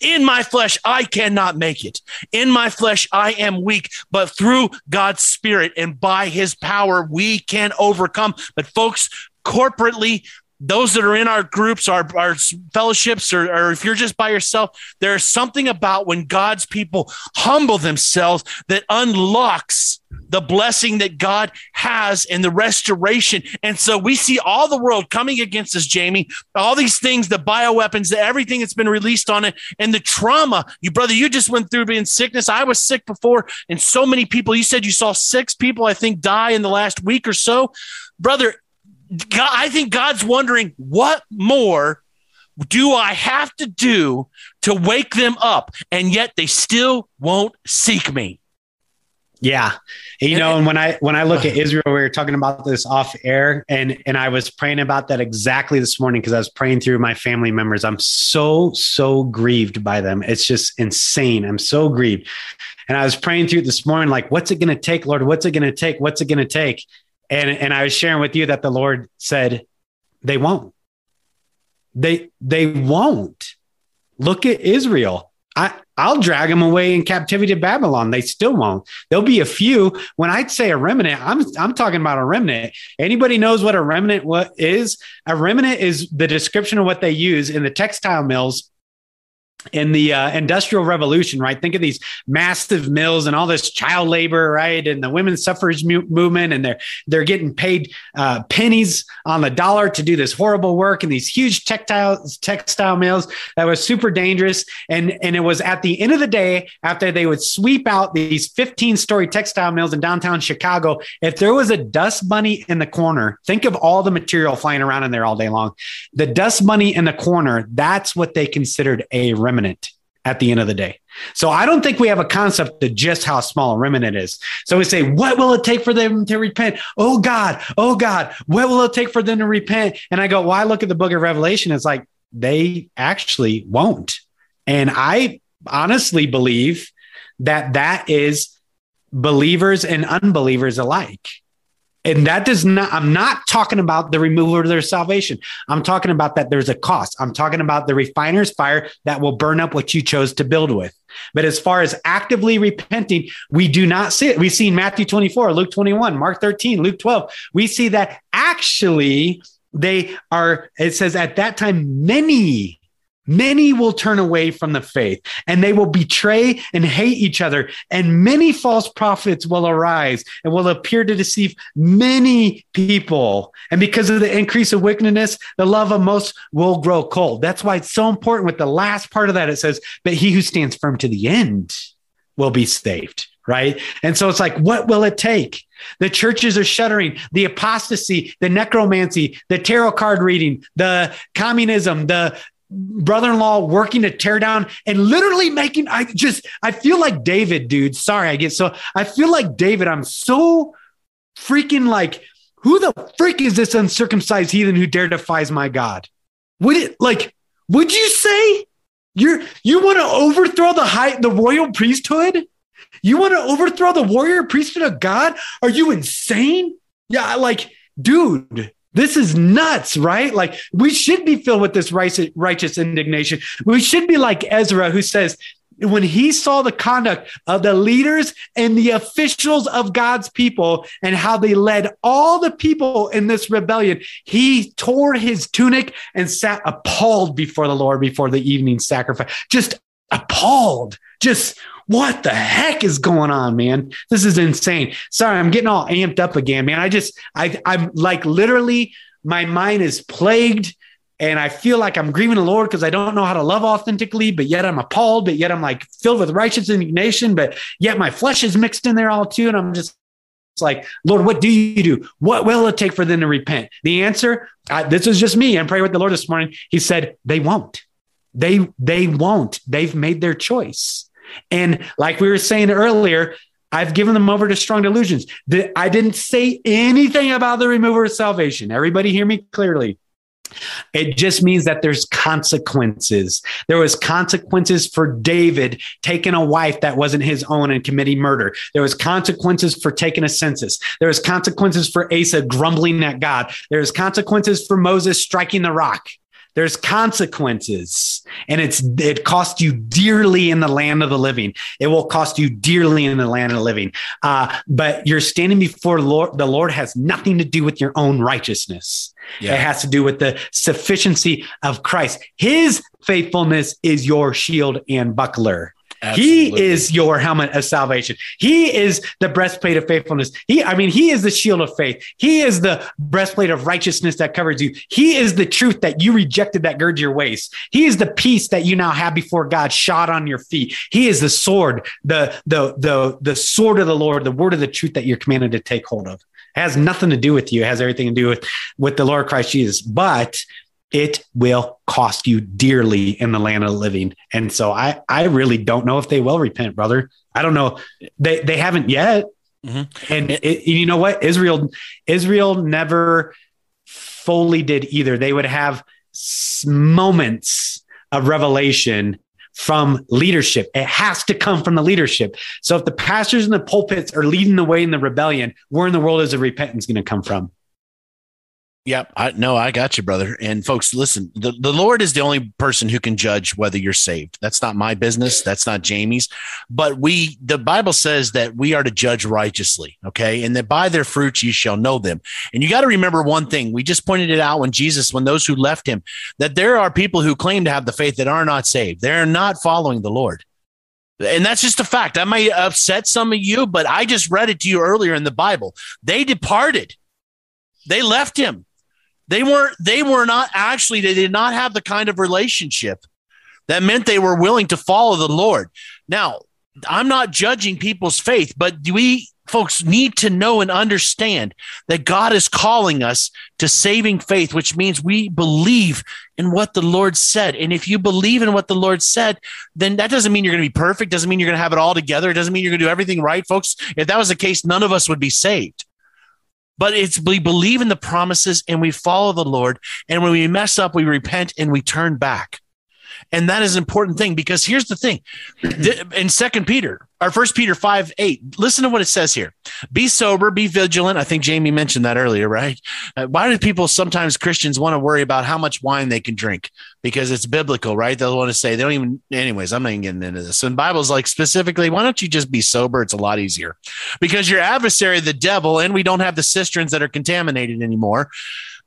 In my flesh, I cannot make it. In my flesh, I am weak, but through God's Spirit and by His power, we can overcome. But, folks, corporately, those that are in our groups, our, our fellowships, or, or if you're just by yourself, there's something about when God's people humble themselves that unlocks the blessing that God has and the restoration. And so we see all the world coming against us, Jamie, all these things, the bioweapons, the, everything that's been released on it, and the trauma. You, brother, you just went through being sickness. I was sick before, and so many people, you said you saw six people, I think, die in the last week or so. Brother, God, I think God's wondering what more do I have to do to wake them up? And yet they still won't seek me. Yeah. You know, and when I when I look at Israel, we were talking about this off air and and I was praying about that exactly this morning because I was praying through my family members. I'm so so grieved by them. It's just insane. I'm so grieved. And I was praying through this morning like what's it going to take, Lord? What's it going to take? What's it going to take? And and I was sharing with you that the Lord said they won't. They they won't. Look at Israel. I I'll drag them away in captivity to Babylon. They still won't. There'll be a few. When I say a remnant, I'm I'm talking about a remnant. Anybody knows what a remnant what is? A remnant is the description of what they use in the textile mills in the uh, industrial revolution right? Think of these massive mills and all this child labor right? And the women's suffrage mu- movement and they're they're getting paid uh, pennies on the dollar to do this horrible work in these huge textile textile mills. That was super dangerous. And and it was at the end of the day after they would sweep out these 15 story textile mills in downtown chicago if there was a dust bunny in the corner think of all the material flying around in there all day long the dust bunny in the corner that's what they considered a remnant remnant at the end of the day. So I don't think we have a concept of just how small a remnant is. So we say, what will it take for them to repent? Oh God, oh God, what will it take for them to repent? And I go, well, look at the book of Revelation. It's like they actually won't. And I honestly believe that that is believers and unbelievers alike. And that does not, I'm not talking about the removal of their salvation. I'm talking about that there's a cost. I'm talking about the refiner's fire that will burn up what you chose to build with. But as far as actively repenting, we do not see it. We see in Matthew 24, Luke 21, Mark 13, Luke 12. We see that actually they are, it says at that time, many Many will turn away from the faith and they will betray and hate each other. And many false prophets will arise and will appear to deceive many people. And because of the increase of wickedness, the love of most will grow cold. That's why it's so important with the last part of that. It says, but he who stands firm to the end will be saved. Right. And so it's like, what will it take? The churches are shuttering. The apostasy, the necromancy, the tarot card reading, the communism, the brother-in-law working to tear down and literally making I just I feel like David, dude. Sorry, I get so I feel like David. I'm so freaking like who the freak is this uncircumcised heathen who dare defies my God? Would it like would you say you're you want to overthrow the high the royal priesthood? You want to overthrow the warrior priesthood of God? Are you insane? Yeah, like dude, this is nuts, right? Like we should be filled with this righteous indignation. We should be like Ezra, who says, when he saw the conduct of the leaders and the officials of God's people and how they led all the people in this rebellion, he tore his tunic and sat appalled before the Lord before the evening sacrifice. Just appalled. Just what the heck is going on, man? This is insane. Sorry, I'm getting all amped up again, man. I just, I, I'm like literally, my mind is plagued and I feel like I'm grieving the Lord because I don't know how to love authentically, but yet I'm appalled, but yet I'm like filled with righteous indignation, but yet my flesh is mixed in there all too. And I'm just it's like, Lord, what do you do? What will it take for them to repent? The answer, I, this is just me. I'm praying with the Lord this morning. He said, they won't. They they won't. They've made their choice. And like we were saying earlier, I've given them over to strong delusions. I didn't say anything about the remover of salvation. Everybody hear me clearly. It just means that there's consequences. There was consequences for David taking a wife that wasn't his own and committing murder. There was consequences for taking a census. There was consequences for Asa grumbling at God. There's consequences for Moses striking the rock. There's consequences and it's it costs you dearly in the land of the living. It will cost you dearly in the land of the living. Uh, but you're standing before Lord. The Lord has nothing to do with your own righteousness. Yeah. It has to do with the sufficiency of Christ. His faithfulness is your shield and buckler. Absolutely. He is your helmet of salvation. He is the breastplate of faithfulness. He, I mean, he is the shield of faith. He is the breastplate of righteousness that covers you. He is the truth that you rejected that girds your waist. He is the peace that you now have before God shot on your feet. He is the sword, the, the, the, the sword of the Lord, the word of the truth that you're commanded to take hold of. It has nothing to do with you. It has everything to do with, with the Lord Christ Jesus. But it will cost you dearly in the land of the living. And so I, I really don't know if they will repent, brother. I don't know. They, they haven't yet. Mm-hmm. And it, you know what? Israel, Israel never fully did either. They would have moments of revelation from leadership. It has to come from the leadership. So if the pastors in the pulpits are leading the way in the rebellion, where in the world is the repentance going to come from? Yep. I no, I got you, brother. And folks, listen, the, the Lord is the only person who can judge whether you're saved. That's not my business. That's not Jamie's. But we the Bible says that we are to judge righteously. Okay. And that by their fruits you shall know them. And you got to remember one thing. We just pointed it out when Jesus, when those who left him, that there are people who claim to have the faith that are not saved. They're not following the Lord. And that's just a fact. That might upset some of you, but I just read it to you earlier in the Bible. They departed. They left him they weren't, they were not actually, they did not have the kind of relationship that meant they were willing to follow the Lord. Now, I'm not judging people's faith, but we folks need to know and understand that God is calling us to saving faith, which means we believe in what the Lord said. And if you believe in what the Lord said, then that doesn't mean you're going to be perfect, doesn't mean you're going to have it all together, it doesn't mean you're going to do everything right, folks. If that was the case, none of us would be saved but it's we believe in the promises and we follow the Lord. And when we mess up, we repent and we turn back. And that is an important thing because here's the thing in Second Peter, or First Peter 5 8, listen to what it says here be sober, be vigilant. I think Jamie mentioned that earlier, right? Uh, why do people sometimes Christians want to worry about how much wine they can drink? Because it's biblical, right? They'll want to say, they don't even, anyways, I'm not even getting into this. And Bible's like specifically, why don't you just be sober? It's a lot easier because your adversary, the devil, and we don't have the cisterns that are contaminated anymore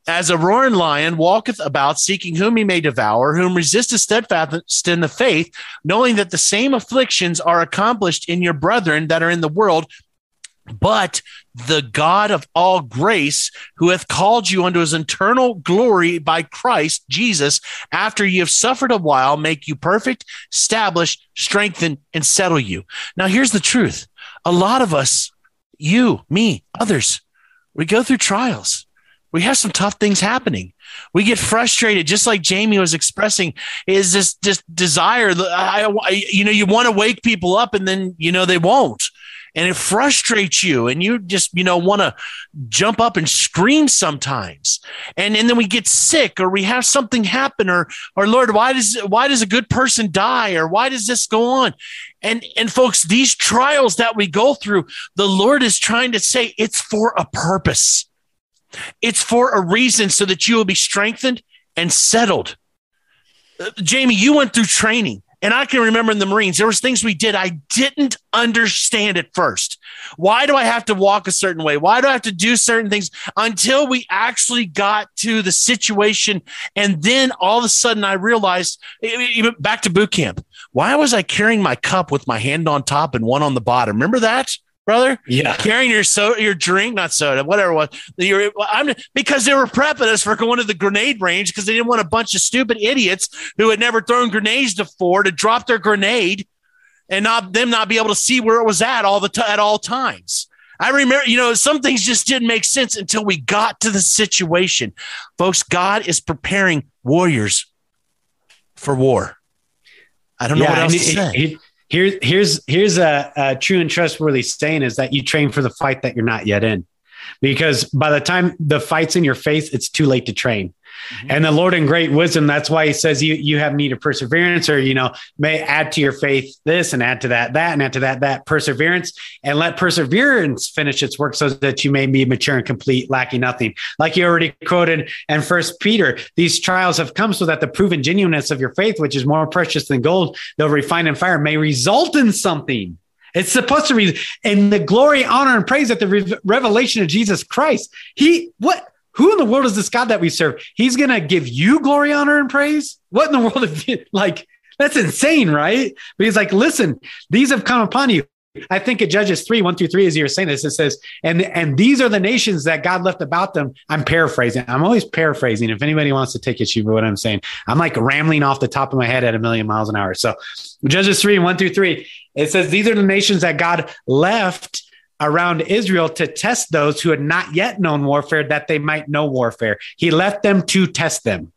as a roaring lion walketh about seeking whom he may devour, whom resisteth steadfast in the faith, knowing that the same afflictions are accomplished in your brethren that are in the world. But the God of all grace, who hath called you unto his eternal glory by Christ Jesus, after you have suffered a while, make you perfect, establish, strengthen, and settle you. Now, here's the truth a lot of us, you, me, others, we go through trials we have some tough things happening. We get frustrated, just like Jamie was expressing, is this just desire. I, I, you know, you want to wake people up, and then you know they won't, and it frustrates you, and you just you know want to jump up and scream sometimes, and and then we get sick, or we have something happen, or or Lord, why does why does a good person die, or why does this go on? And and folks, these trials that we go through, the Lord is trying to say it's for a purpose it's for a reason so that you will be strengthened and settled. Uh, Jamie, you went through training. And I can remember in the Marines, there was things we did I didn't understand at first. Why do I have to walk a certain way? Why do I have to do certain things until we actually got to the situation? And then all of a sudden I realized, even back to boot camp, why was I carrying my cup with my hand on top and one on the bottom? Remember that? Brother. Yeah, carrying your soda, your drink, not soda, whatever it was. You're, I'm because they were prepping us for going to the grenade range because they didn't want a bunch of stupid idiots who had never thrown grenades before to drop their grenade and not them not be able to see where it was at all the t- at all times. I remember, you know, some things just didn't make sense until we got to the situation. Folks, God is preparing warriors for war. I don't know yeah, what else to say. It, Here's here's here's a, a true and trustworthy saying is that you train for the fight that you're not yet in, because by the time the fight's in your face, it's too late to train. Mm-hmm. And the Lord in great wisdom, that's why he says you you have need of perseverance, or you know, may add to your faith this and add to that, that, and add to that, that perseverance, and let perseverance finish its work so that you may be mature and complete, lacking nothing. Like you already quoted in first Peter, these trials have come so that the proven genuineness of your faith, which is more precious than gold, though refined in fire, may result in something. It's supposed to be in the glory, honor, and praise at the re- revelation of Jesus Christ. He what who in the world is this God that we serve? He's going to give you glory, honor, and praise. What in the world? Of, like, that's insane, right? But he's like, listen, these have come upon you. I think it Judges 3, 1 through 3, as you're saying this, it says, and, and these are the nations that God left about them. I'm paraphrasing. I'm always paraphrasing. If anybody wants to take issue with what I'm saying, I'm like rambling off the top of my head at a million miles an hour. So Judges 3, 1 through 3, it says, These are the nations that God left around Israel to test those who had not yet known warfare that they might know warfare. He left them to test them.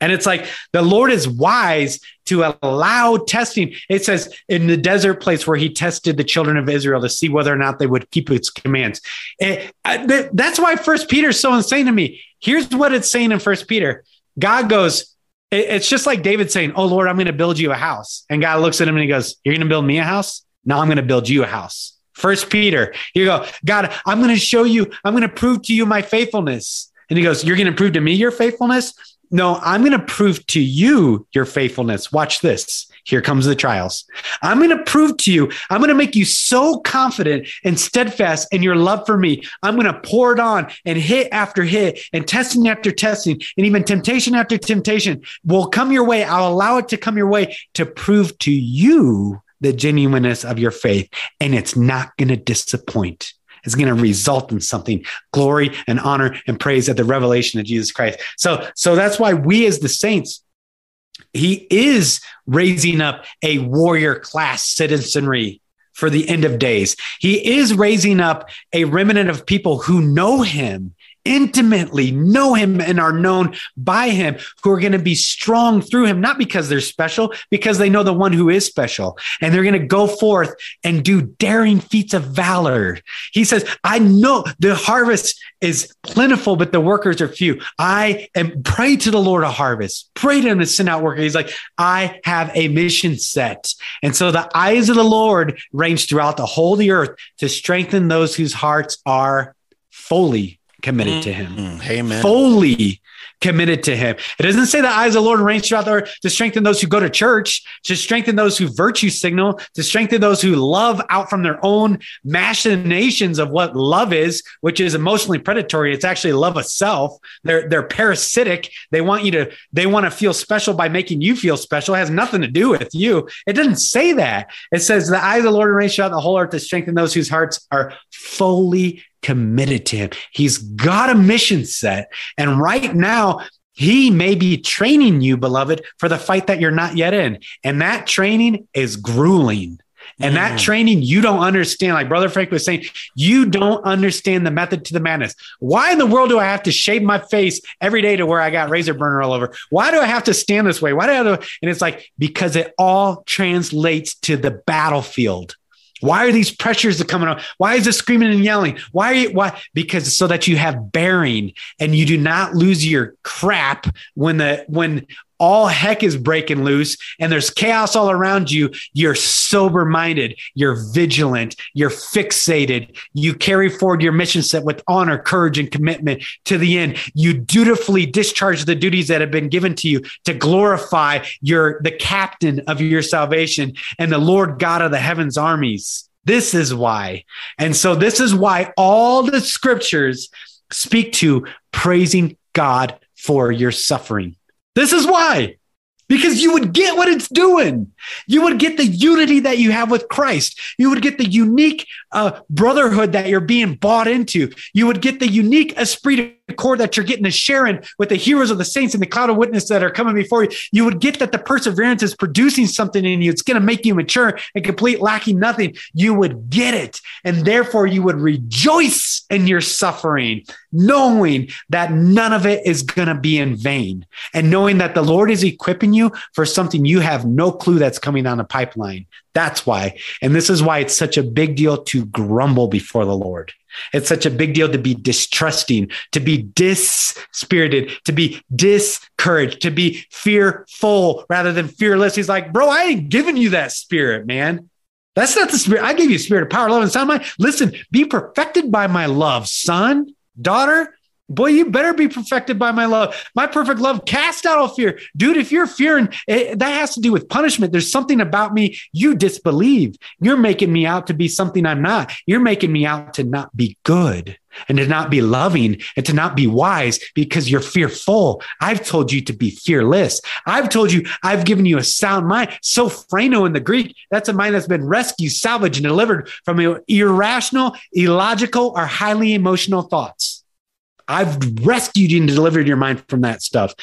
And it's like the Lord is wise to allow testing. It says in the desert place where he tested the children of Israel to see whether or not they would keep its commands. It, that's why First Peter is so insane to me. Here's what it's saying in First Peter God goes, it's just like David saying, Oh Lord, I'm going to build you a house. And God looks at him and he goes, You're going to build me a house? Now I'm going to build you a house. First Peter, you go, God, I'm going to show you, I'm going to prove to you my faithfulness. And he goes, You're going to prove to me your faithfulness? No, I'm going to prove to you your faithfulness. Watch this. Here comes the trials. I'm going to prove to you, I'm going to make you so confident and steadfast in your love for me. I'm going to pour it on and hit after hit and testing after testing and even temptation after temptation will come your way. I'll allow it to come your way to prove to you the genuineness of your faith, and it's not going to disappoint. It's going to result in something glory and honor and praise at the revelation of Jesus Christ. So, so that's why we as the saints, he is raising up a warrior class citizenry for the end of days. He is raising up a remnant of people who know him intimately know him and are known by him, who are going to be strong through him, not because they're special, because they know the one who is special. And they're going to go forth and do daring feats of valor. He says, I know the harvest is plentiful, but the workers are few. I am pray to the Lord of harvest, pray to him to send out workers. He's like, I have a mission set. And so the eyes of the Lord range throughout the whole the earth to strengthen those whose hearts are fully committed to him. Mm, amen. Fully committed to him. It doesn't say the eyes of the Lord range throughout the earth to strengthen those who go to church, to strengthen those who virtue signal, to strengthen those who love out from their own machinations of what love is, which is emotionally predatory. It's actually love of self. They're they're parasitic. They want you to they want to feel special by making you feel special. It has nothing to do with you. It doesn't say that. It says the eyes of the Lord range throughout the whole earth to strengthen those whose hearts are fully committed to him. He's got a mission set. And right now, he may be training you, beloved, for the fight that you're not yet in. And that training is grueling. And that mm. training you don't understand, like Brother Frank was saying, you don't understand the method to the madness. Why in the world do I have to shave my face every day to where I got razor burner all over? Why do I have to stand this way? Why do I have to? And it's like, because it all translates to the battlefield. Why are these pressures coming up? Why is this screaming and yelling? Why? Are you, why? Because so that you have bearing and you do not lose your crap when the when all heck is breaking loose and there's chaos all around you, you're sober minded, you're vigilant, you're fixated, you carry forward your mission set with honor, courage, and commitment to the end. You dutifully discharge the duties that have been given to you to glorify your the captain of your salvation and the Lord God of the heavens armies. This is why. And so this is why all the scriptures speak to praising God for your suffering. This is why. Because you would get what it's doing. You would get the unity that you have with Christ. You would get the unique uh, brotherhood that you're being bought into. You would get the unique esprit cord that you're getting to sharing with the heroes of the saints and the cloud of witness that are coming before you, you would get that the perseverance is producing something in you. It's going to make you mature and complete, lacking nothing. You would get it. And therefore, you would rejoice in your suffering, knowing that none of it is going to be in vain and knowing that the Lord is equipping you for something you have no clue that's coming down the pipeline. That's why. And this is why it's such a big deal to grumble before the Lord. It's such a big deal to be distrusting, to be dispirited, to be discouraged, to be fearful rather than fearless. He's like, bro, I ain't giving you that spirit, man. That's not the spirit. I gave you spirit of power, love, and sound mind. Listen, be perfected by my love, son, daughter. Boy, you better be perfected by my love. My perfect love cast out all fear. Dude, if you're fearing, it, that has to do with punishment. There's something about me you disbelieve. You're making me out to be something I'm not. You're making me out to not be good and to not be loving and to not be wise because you're fearful. I've told you to be fearless. I've told you, I've given you a sound mind. Sophreno in the Greek, that's a mind that's been rescued, salvaged, and delivered from irrational, illogical, or highly emotional thoughts. I've rescued you and delivered your mind from that stuff.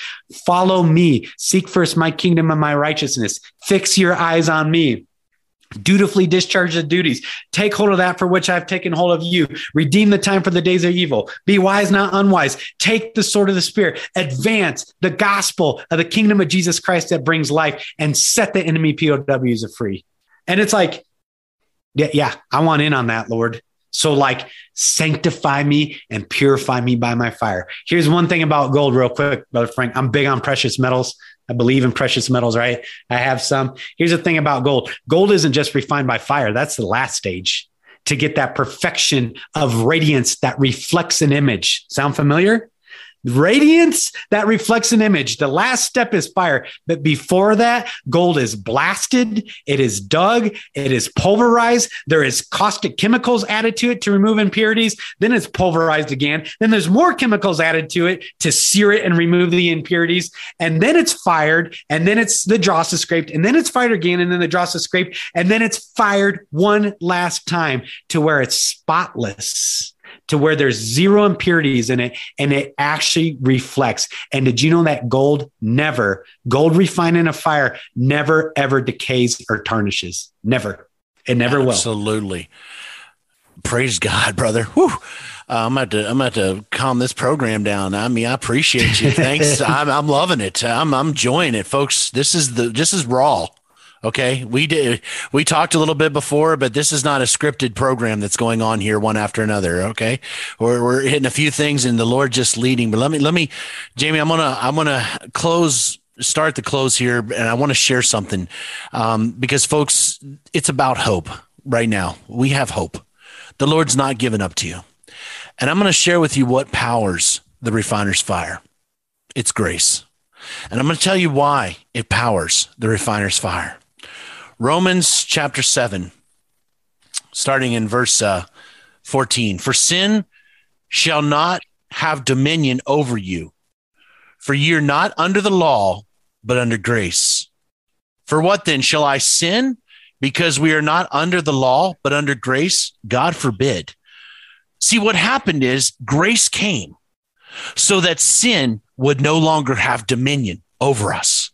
Follow me. Seek first my kingdom and my righteousness. Fix your eyes on me. Dutifully discharge the duties. Take hold of that for which I've taken hold of you. Redeem the time for the days of evil. Be wise, not unwise. Take the sword of the Spirit. Advance the gospel of the kingdom of Jesus Christ that brings life and set the enemy POWs free. And it's like, yeah, yeah, I want in on that, Lord. So, like, sanctify me and purify me by my fire. Here's one thing about gold, real quick, Brother Frank. I'm big on precious metals. I believe in precious metals, right? I have some. Here's the thing about gold gold isn't just refined by fire, that's the last stage to get that perfection of radiance that reflects an image. Sound familiar? Radiance that reflects an image. The last step is fire. But before that, gold is blasted, it is dug, it is pulverized. There is caustic chemicals added to it to remove impurities. Then it's pulverized again. Then there's more chemicals added to it to sear it and remove the impurities. And then it's fired. And then it's the dross is scraped. And then it's fired again. And then the dross is scraped. And then it's fired one last time to where it's spotless to where there's zero impurities in it and it actually reflects. And did you know that gold never, gold refined in a fire, never ever decays or tarnishes? Never. It never Absolutely. will. Absolutely. Praise God, brother. Whew. Uh, I'm about to I'm about to calm this program down. I mean, I appreciate you. Thanks. I'm I'm loving it. I'm I'm enjoying it, folks. This is the this is raw. Okay, we did we talked a little bit before, but this is not a scripted program that's going on here one after another. Okay, we're we're hitting a few things and the Lord just leading. But let me let me, Jamie, I'm gonna I'm gonna close start the close here, and I want to share something um, because folks, it's about hope right now. We have hope. The Lord's not given up to you, and I'm to share with you what powers the refiner's fire. It's grace. And I'm to tell you why it powers the refiner's fire. Romans chapter 7, starting in verse uh, 14. For sin shall not have dominion over you, for ye are not under the law, but under grace. For what then? Shall I sin because we are not under the law, but under grace? God forbid. See, what happened is grace came so that sin would no longer have dominion over us.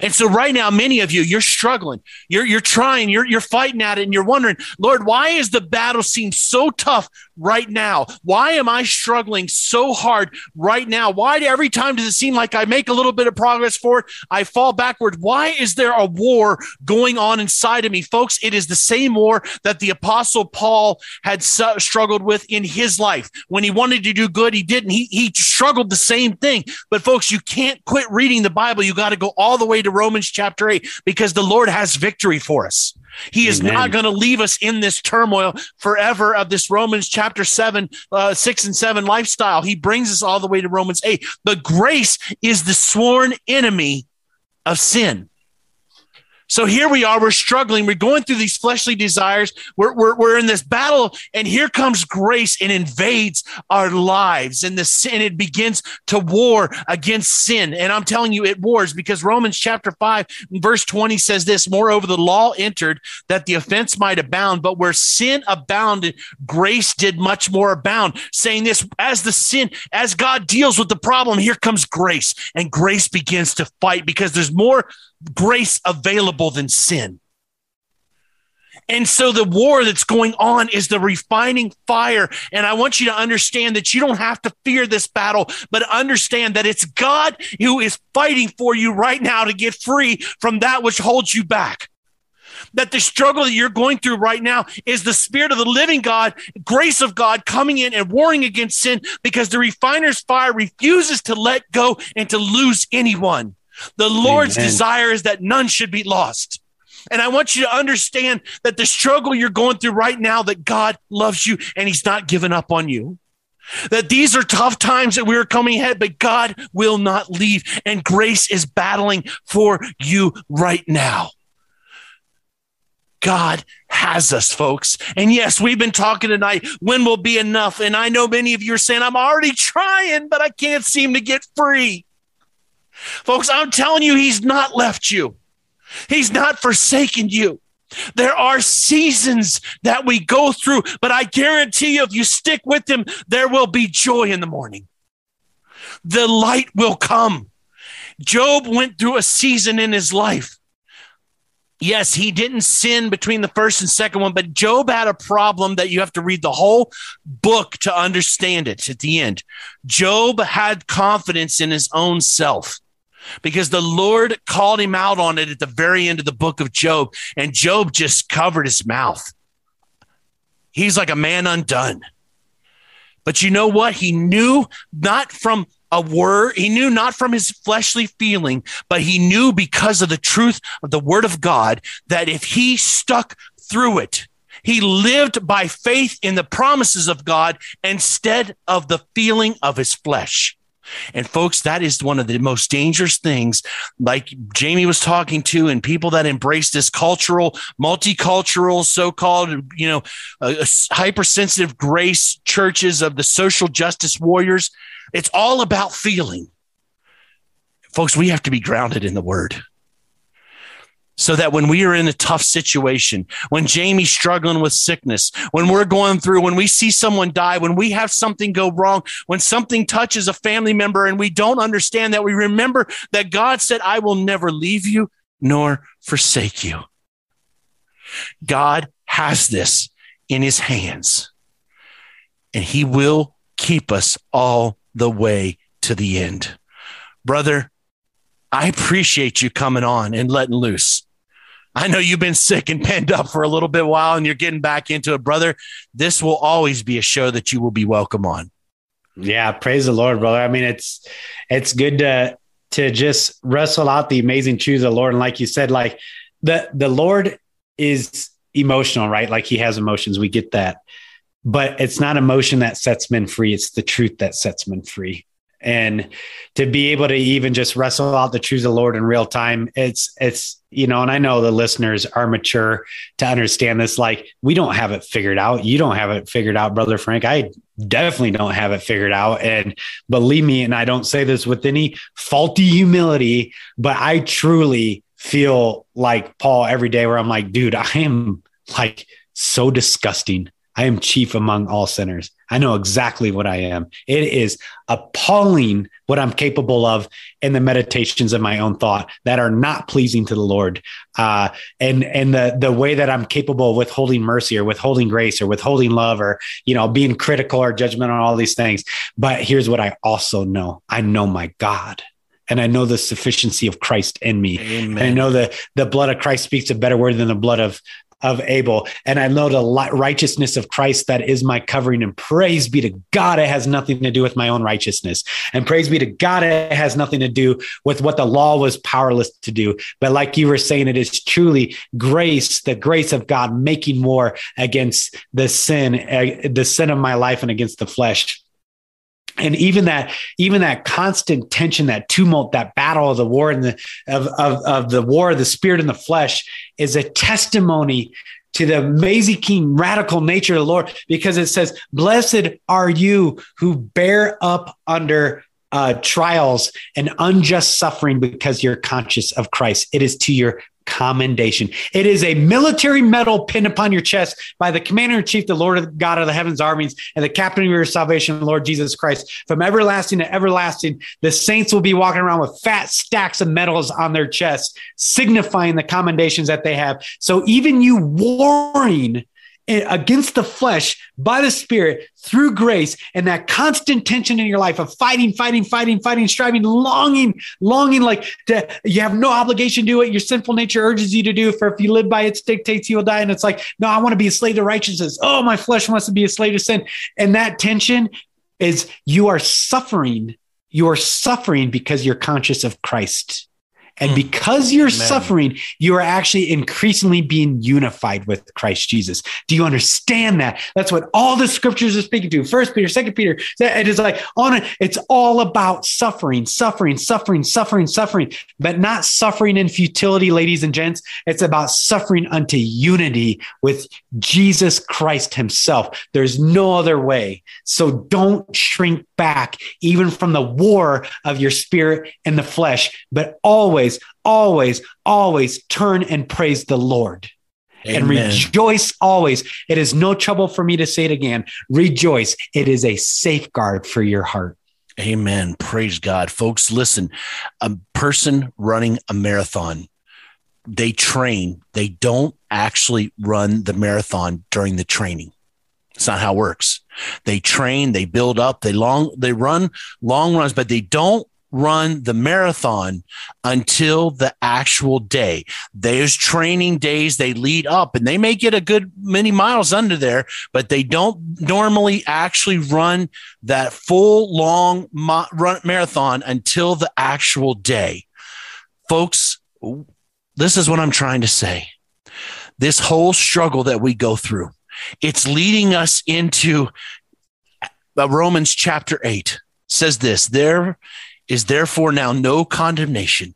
And so right now, many of you, you're struggling. You're, you're trying, you're, you're fighting at it, and you're wondering, Lord, why is the battle seem so tough right now? Why am I struggling so hard right now? Why every time does it seem like I make a little bit of progress forward, I fall backward? Why is there a war going on inside of me? Folks, it is the same war that the apostle Paul had su- struggled with in his life. When he wanted to do good, he didn't. He, he struggled the same thing. But folks, you can't quit reading the Bible. You got to go all the way to Romans chapter 8 because the Lord has victory for us. He is Amen. not going to leave us in this turmoil forever of this Romans chapter 7, uh, 6 and 7 lifestyle. He brings us all the way to Romans 8. But grace is the sworn enemy of sin. So here we are, we're struggling, we're going through these fleshly desires, we're, we're, we're in this battle, and here comes grace and invades our lives, and the sin, it begins to war against sin. And I'm telling you, it wars because Romans chapter 5, verse 20 says this Moreover, the law entered that the offense might abound, but where sin abounded, grace did much more abound. Saying this, as the sin, as God deals with the problem, here comes grace, and grace begins to fight because there's more grace available than sin. And so the war that's going on is the refining fire. And I want you to understand that you don't have to fear this battle, but understand that it's God who is fighting for you right now to get free from that which holds you back. That the struggle that you're going through right now is the spirit of the living God, grace of God coming in and warring against sin because the refiner's fire refuses to let go and to lose anyone. The Lord's Amen. desire is that none should be lost. And I want you to understand that the struggle you're going through right now, that God loves you and He's not given up on you. That these are tough times that we're coming ahead, but God will not leave. And grace is battling for you right now. God has us, folks. And yes, we've been talking tonight. When will be enough? And I know many of you are saying, I'm already trying, but I can't seem to get free. Folks, I'm telling you, He's not left you. He's not forsaken you. There are seasons that we go through, but I guarantee you, if you stick with him, there will be joy in the morning. The light will come. Job went through a season in his life. Yes, he didn't sin between the first and second one, but Job had a problem that you have to read the whole book to understand it at the end. Job had confidence in his own self because the Lord called him out on it at the very end of the book of Job, and Job just covered his mouth. He's like a man undone. But you know what? He knew not from a word, he knew not from his fleshly feeling, but he knew because of the truth of the word of God that if he stuck through it, he lived by faith in the promises of God instead of the feeling of his flesh. And folks, that is one of the most dangerous things, like Jamie was talking to, and people that embrace this cultural, multicultural, so-called, you know, uh, hypersensitive grace churches of the social justice warriors. It's all about feeling. Folks, we have to be grounded in the word so that when we are in a tough situation, when Jamie's struggling with sickness, when we're going through, when we see someone die, when we have something go wrong, when something touches a family member and we don't understand that, we remember that God said, I will never leave you nor forsake you. God has this in his hands and he will keep us all the way to the end. Brother, I appreciate you coming on and letting loose. I know you've been sick and penned up for a little bit while and you're getting back into it, brother. This will always be a show that you will be welcome on. Yeah, praise the Lord, brother. I mean, it's it's good to to just wrestle out the amazing truths of the Lord. And like you said, like the the Lord is emotional, right? Like he has emotions. We get that. But it's not emotion that sets men free. It's the truth that sets men free and to be able to even just wrestle out the truths of the Lord in real time, it's it's you know, and I know the listeners are mature to understand this. Like we don't have it figured out. You don't have it figured out, brother Frank. I definitely don't have it figured out. And believe me, and I don't say this with any faulty humility, but I truly feel like Paul every day where I'm like, dude, I am like so disgusting. I am chief among all sinners. I know exactly what I am. It is appalling what I'm capable of in the meditations of my own thought that are not pleasing to the Lord. Uh, and and the the way that I'm capable of withholding mercy or withholding grace or withholding love or you know being critical or judgment on all these things. But here's what I also know: I know my God and I know the sufficiency of Christ in me. Amen. And I know that the blood of Christ speaks a better word than the blood of of Abel. And I know the righteousness of Christ that is my covering. And praise be to God, it has nothing to do with my own righteousness. And praise be to God, it has nothing to do with what the law was powerless to do. But like you were saying, it is truly grace, the grace of God making war against the sin, uh, the sin of my life and against the flesh. And even that even that constant tension that tumult that battle of the war and the of, of, of the war of the spirit and the flesh is a testimony to the amazing king radical nature of the lord because it says blessed are you who bear up under uh, trials and unjust suffering because you're conscious of christ. It is to your commendation. It is a military medal pinned upon your chest by the commander in chief, the Lord of God of the heavens armies, and the captain of your salvation, Lord Jesus Christ. From everlasting to everlasting, the saints will be walking around with fat stacks of medals on their chests, signifying the commendations that they have. So even you warring against the flesh by the spirit through grace and that constant tension in your life of fighting fighting fighting fighting striving longing longing like to, you have no obligation to do it your sinful nature urges you to do for if you live by its dictates you will die. And it's like no i want to be a slave to righteousness. Oh my flesh wants to be a slave to sin. And that tension is you are suffering you are suffering because you're conscious of christ and hmm. because you're Amen. suffering, you are actually increasingly being unified with Christ Jesus. Do you understand that? That's what all the scriptures are speaking to. First Peter, Second Peter. It is like on it. It's all about suffering, suffering, suffering, suffering, suffering, but not suffering in futility, ladies and gents. It's about suffering unto unity with Jesus Christ Himself. There's no other way. So don't shrink back, even from the war of your spirit and the flesh, but always, always, always turn and praise the Lord. Amen. And rejoice always. It is no trouble for me to say it again. Rejoice. It is a safeguard for your heart. Amen. Praise God. Folks, listen, a person running a marathon, they train, they don't actually run the marathon during the training. It's not how it works. They train, they build up, they long, they run long runs, but they don't run the marathon until the actual day. There's training days they lead up and they may get a good many miles under there, but they don't normally actually run that full long ma- run marathon until the actual day. Folks, this is what I'm trying to say. This whole struggle that we go through, it's leading us into uh, Romans chapter 8 says this there is therefore now no condemnation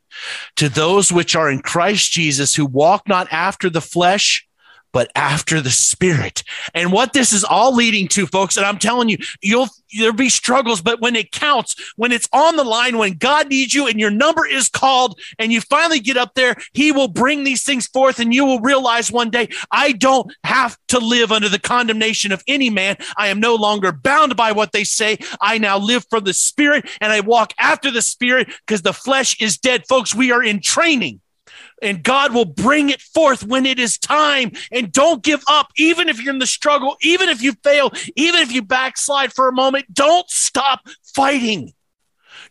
to those which are in Christ Jesus who walk not after the flesh but after the spirit. And what this is all leading to, folks, and I'm telling you, you'll there'll be struggles, but when it counts, when it's on the line, when God needs you and your number is called and you finally get up there, he will bring these things forth and you will realize one day, I don't have to live under the condemnation of any man. I am no longer bound by what they say. I now live from the spirit and I walk after the spirit because the flesh is dead. Folks, we are in training and God will bring it forth when it is time. And don't give up, even if you're in the struggle, even if you fail, even if you backslide for a moment, don't stop fighting.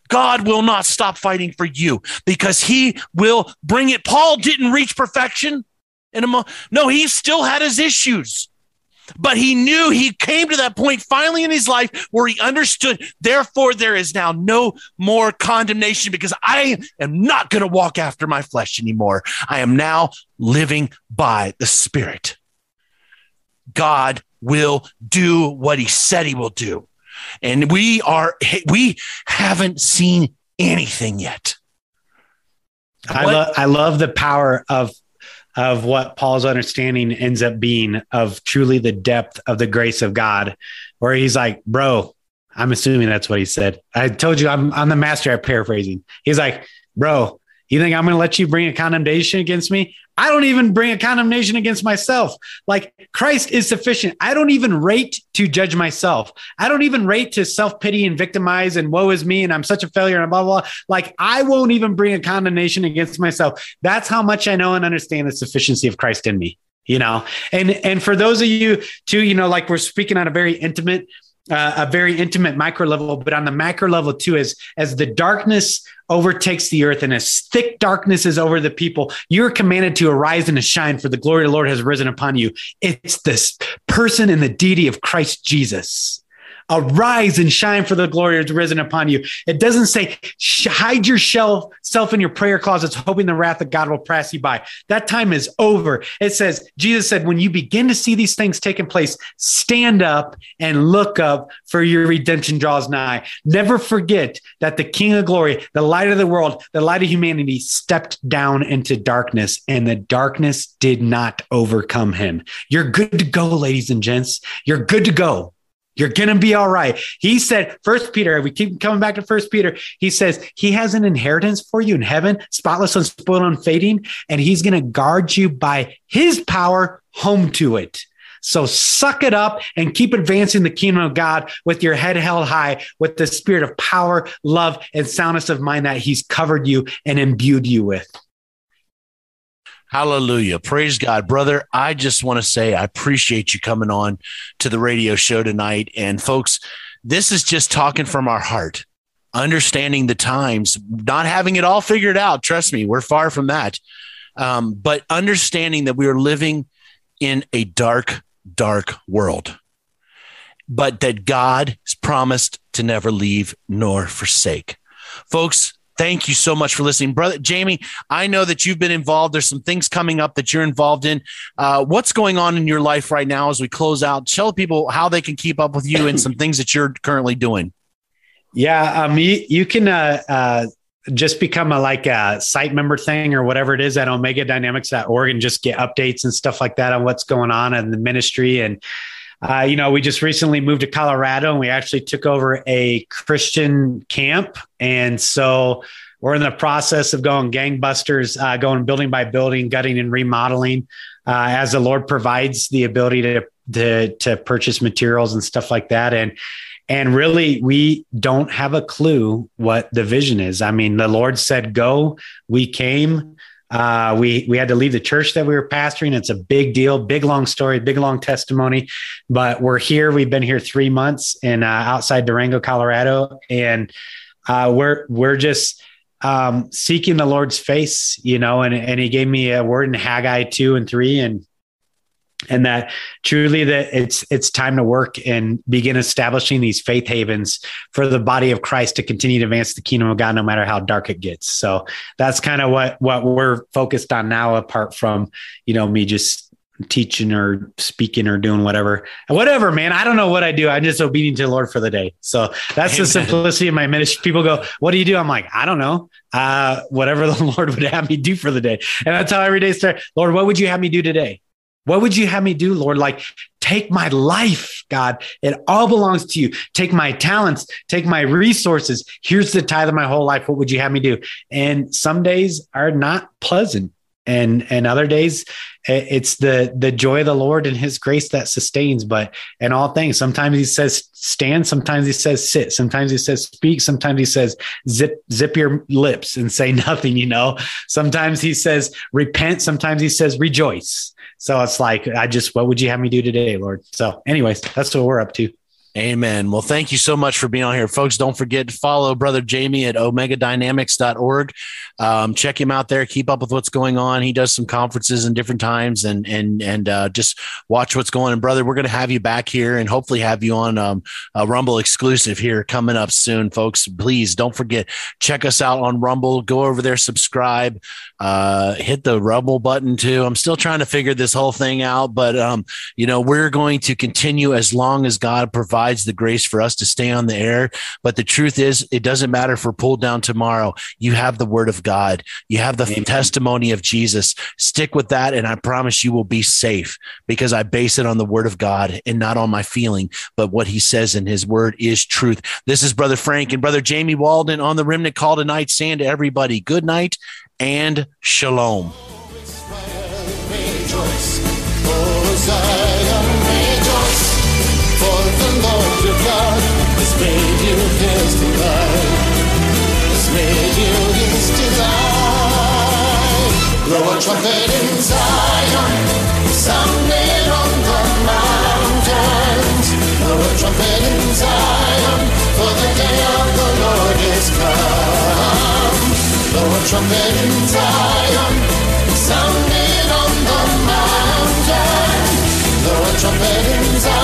God will not stop fighting for you because he will bring it. Paul didn't reach perfection in a mo- no, he still had his issues. But he knew he came to that point finally in his life where he understood, therefore, there is now no more condemnation because I am not going to walk after my flesh anymore. I am now living by the Spirit. God will do what he said he will do. And we are, we haven't seen anything yet. I, lo- I love the power of of what Paul's understanding ends up being of truly the depth of the grace of God, where he's like, bro, I'm assuming that's what he said. I told you I'm, I'm the master at paraphrasing. He's like, bro, you think I'm going to let you bring a condemnation against me? I don't even bring a condemnation against myself. Like Christ is sufficient. I don't even rate to judge myself. I don't even rate to self pity and victimize and woe is me and I'm such a failure and blah, blah, blah. Like I won't even bring a condemnation against myself. That's how much I know and understand the sufficiency of Christ in me, you know? And, and for those of you too, you know, like we're speaking on a very intimate, uh, a very intimate micro level, but on the macro level too, as as the darkness overtakes the earth and as thick darkness is over the people, you're commanded to arise and to shine, for the glory of the Lord has risen upon you. It's this person in the deity of Christ Jesus Arise and shine for the glory is risen upon you. It doesn't say hide yourself self in your prayer closets, hoping the wrath of God will pass you by. That time is over. It says, Jesus said, when you begin to see these things taking place, stand up and look up for your redemption draws nigh. Never forget that the King of glory, the light of the world, the light of humanity stepped down into darkness and the darkness did not overcome him. You're good to go, ladies and gents. You're good to go. You're going to be all right. He said, First Peter, we keep coming back to First Peter. He says, He has an inheritance for you in heaven, spotless, unspoiled, unfading, and He's going to guard you by His power home to it. So suck it up and keep advancing the kingdom of God with your head held high, with the spirit of power, love, and soundness of mind that He's covered you and imbued you with. Hallelujah. Praise God. Brother, I just want to say I appreciate you coming on to the radio show tonight. And folks, this is just talking from our heart, understanding the times, not having it all figured out. Trust me, we're far from that. Um, but understanding that we are living in a dark, dark world, but that God has promised to never leave nor forsake. Folks, Thank you so much for listening, brother Jamie. I know that you've been involved. There's some things coming up that you're involved in. Uh, what's going on in your life right now as we close out? Tell people how they can keep up with you and some things that you're currently doing. Yeah, um, you, you can uh, uh, just become a like a site member thing or whatever it is at omegadynamics.org and just get updates and stuff like that on what's going on in the ministry and uh, you know, we just recently moved to Colorado and we actually took over a Christian camp. And so we're in the process of going gangbusters, uh, going building by building, gutting and remodeling uh, as the Lord provides the ability to, to, to purchase materials and stuff like that. And, and really, we don't have a clue what the vision is. I mean, the Lord said, go, we came. Uh, we we had to leave the church that we were pastoring. It's a big deal, big long story, big long testimony. But we're here. We've been here three months in uh, outside Durango, Colorado, and uh, we're we're just um, seeking the Lord's face, you know. And and He gave me a word in Haggai two and three, and and that truly that it's it's time to work and begin establishing these faith havens for the body of Christ to continue to advance the kingdom of God no matter how dark it gets. So that's kind of what what we're focused on now apart from, you know, me just teaching or speaking or doing whatever. Whatever, man. I don't know what I do. I'm just obedient to the Lord for the day. So that's Amen. the simplicity of my ministry. People go, What do you do? I'm like, I don't know. Uh, whatever the Lord would have me do for the day. And that's how every day starts. Lord, what would you have me do today? What would you have me do, Lord? Like, take my life, God. It all belongs to you. Take my talents, take my resources. Here's the tithe of my whole life. What would you have me do? And some days are not pleasant. And, and other days eh, it's the the joy of the lord and his grace that sustains. But in all things sometimes he says stand sometimes he says sit. Sometimes he says speak. Sometimes he says zip zip your lips and say nothing you know? Sometimes he says repent. Sometimes he says rejoice. So it's like, I just, what would you have me do today, Lord? So, anyways, that's what we're up to. Amen. Well, thank you so much for being on here, folks. Don't forget to follow Brother Jamie at omegadynamics.org. Um, check him out there. Keep up with what's going on. He does some conferences in different times, and and and uh, just watch what's going on. Brother, we're going to have you back here, and hopefully have you on um, a Rumble exclusive here coming up soon, folks. Please don't forget check us out on Rumble. Go over there, subscribe, uh, hit the Rumble button too. I'm still trying to figure this whole thing out, but um, you know we're going to continue as long as God provides the grace for us to stay on the air. But the truth is, it doesn't matter if we're pulled down tomorrow. You have the Word of God. You have the Amen. testimony of Jesus. Stick with that, and I promise you will be safe because I base it on the word of God and not on my feeling, but what he says in his word is truth. This is Brother Frank and Brother Jamie Walden on the Remnant Call tonight, saying to everybody, good night and shalom. Blow a trumpet in Zion, sounding on the mountains. Blow a trumpet in Zion, trumpet in Zion, sounding on the mountains. Blow a trumpet in Zion.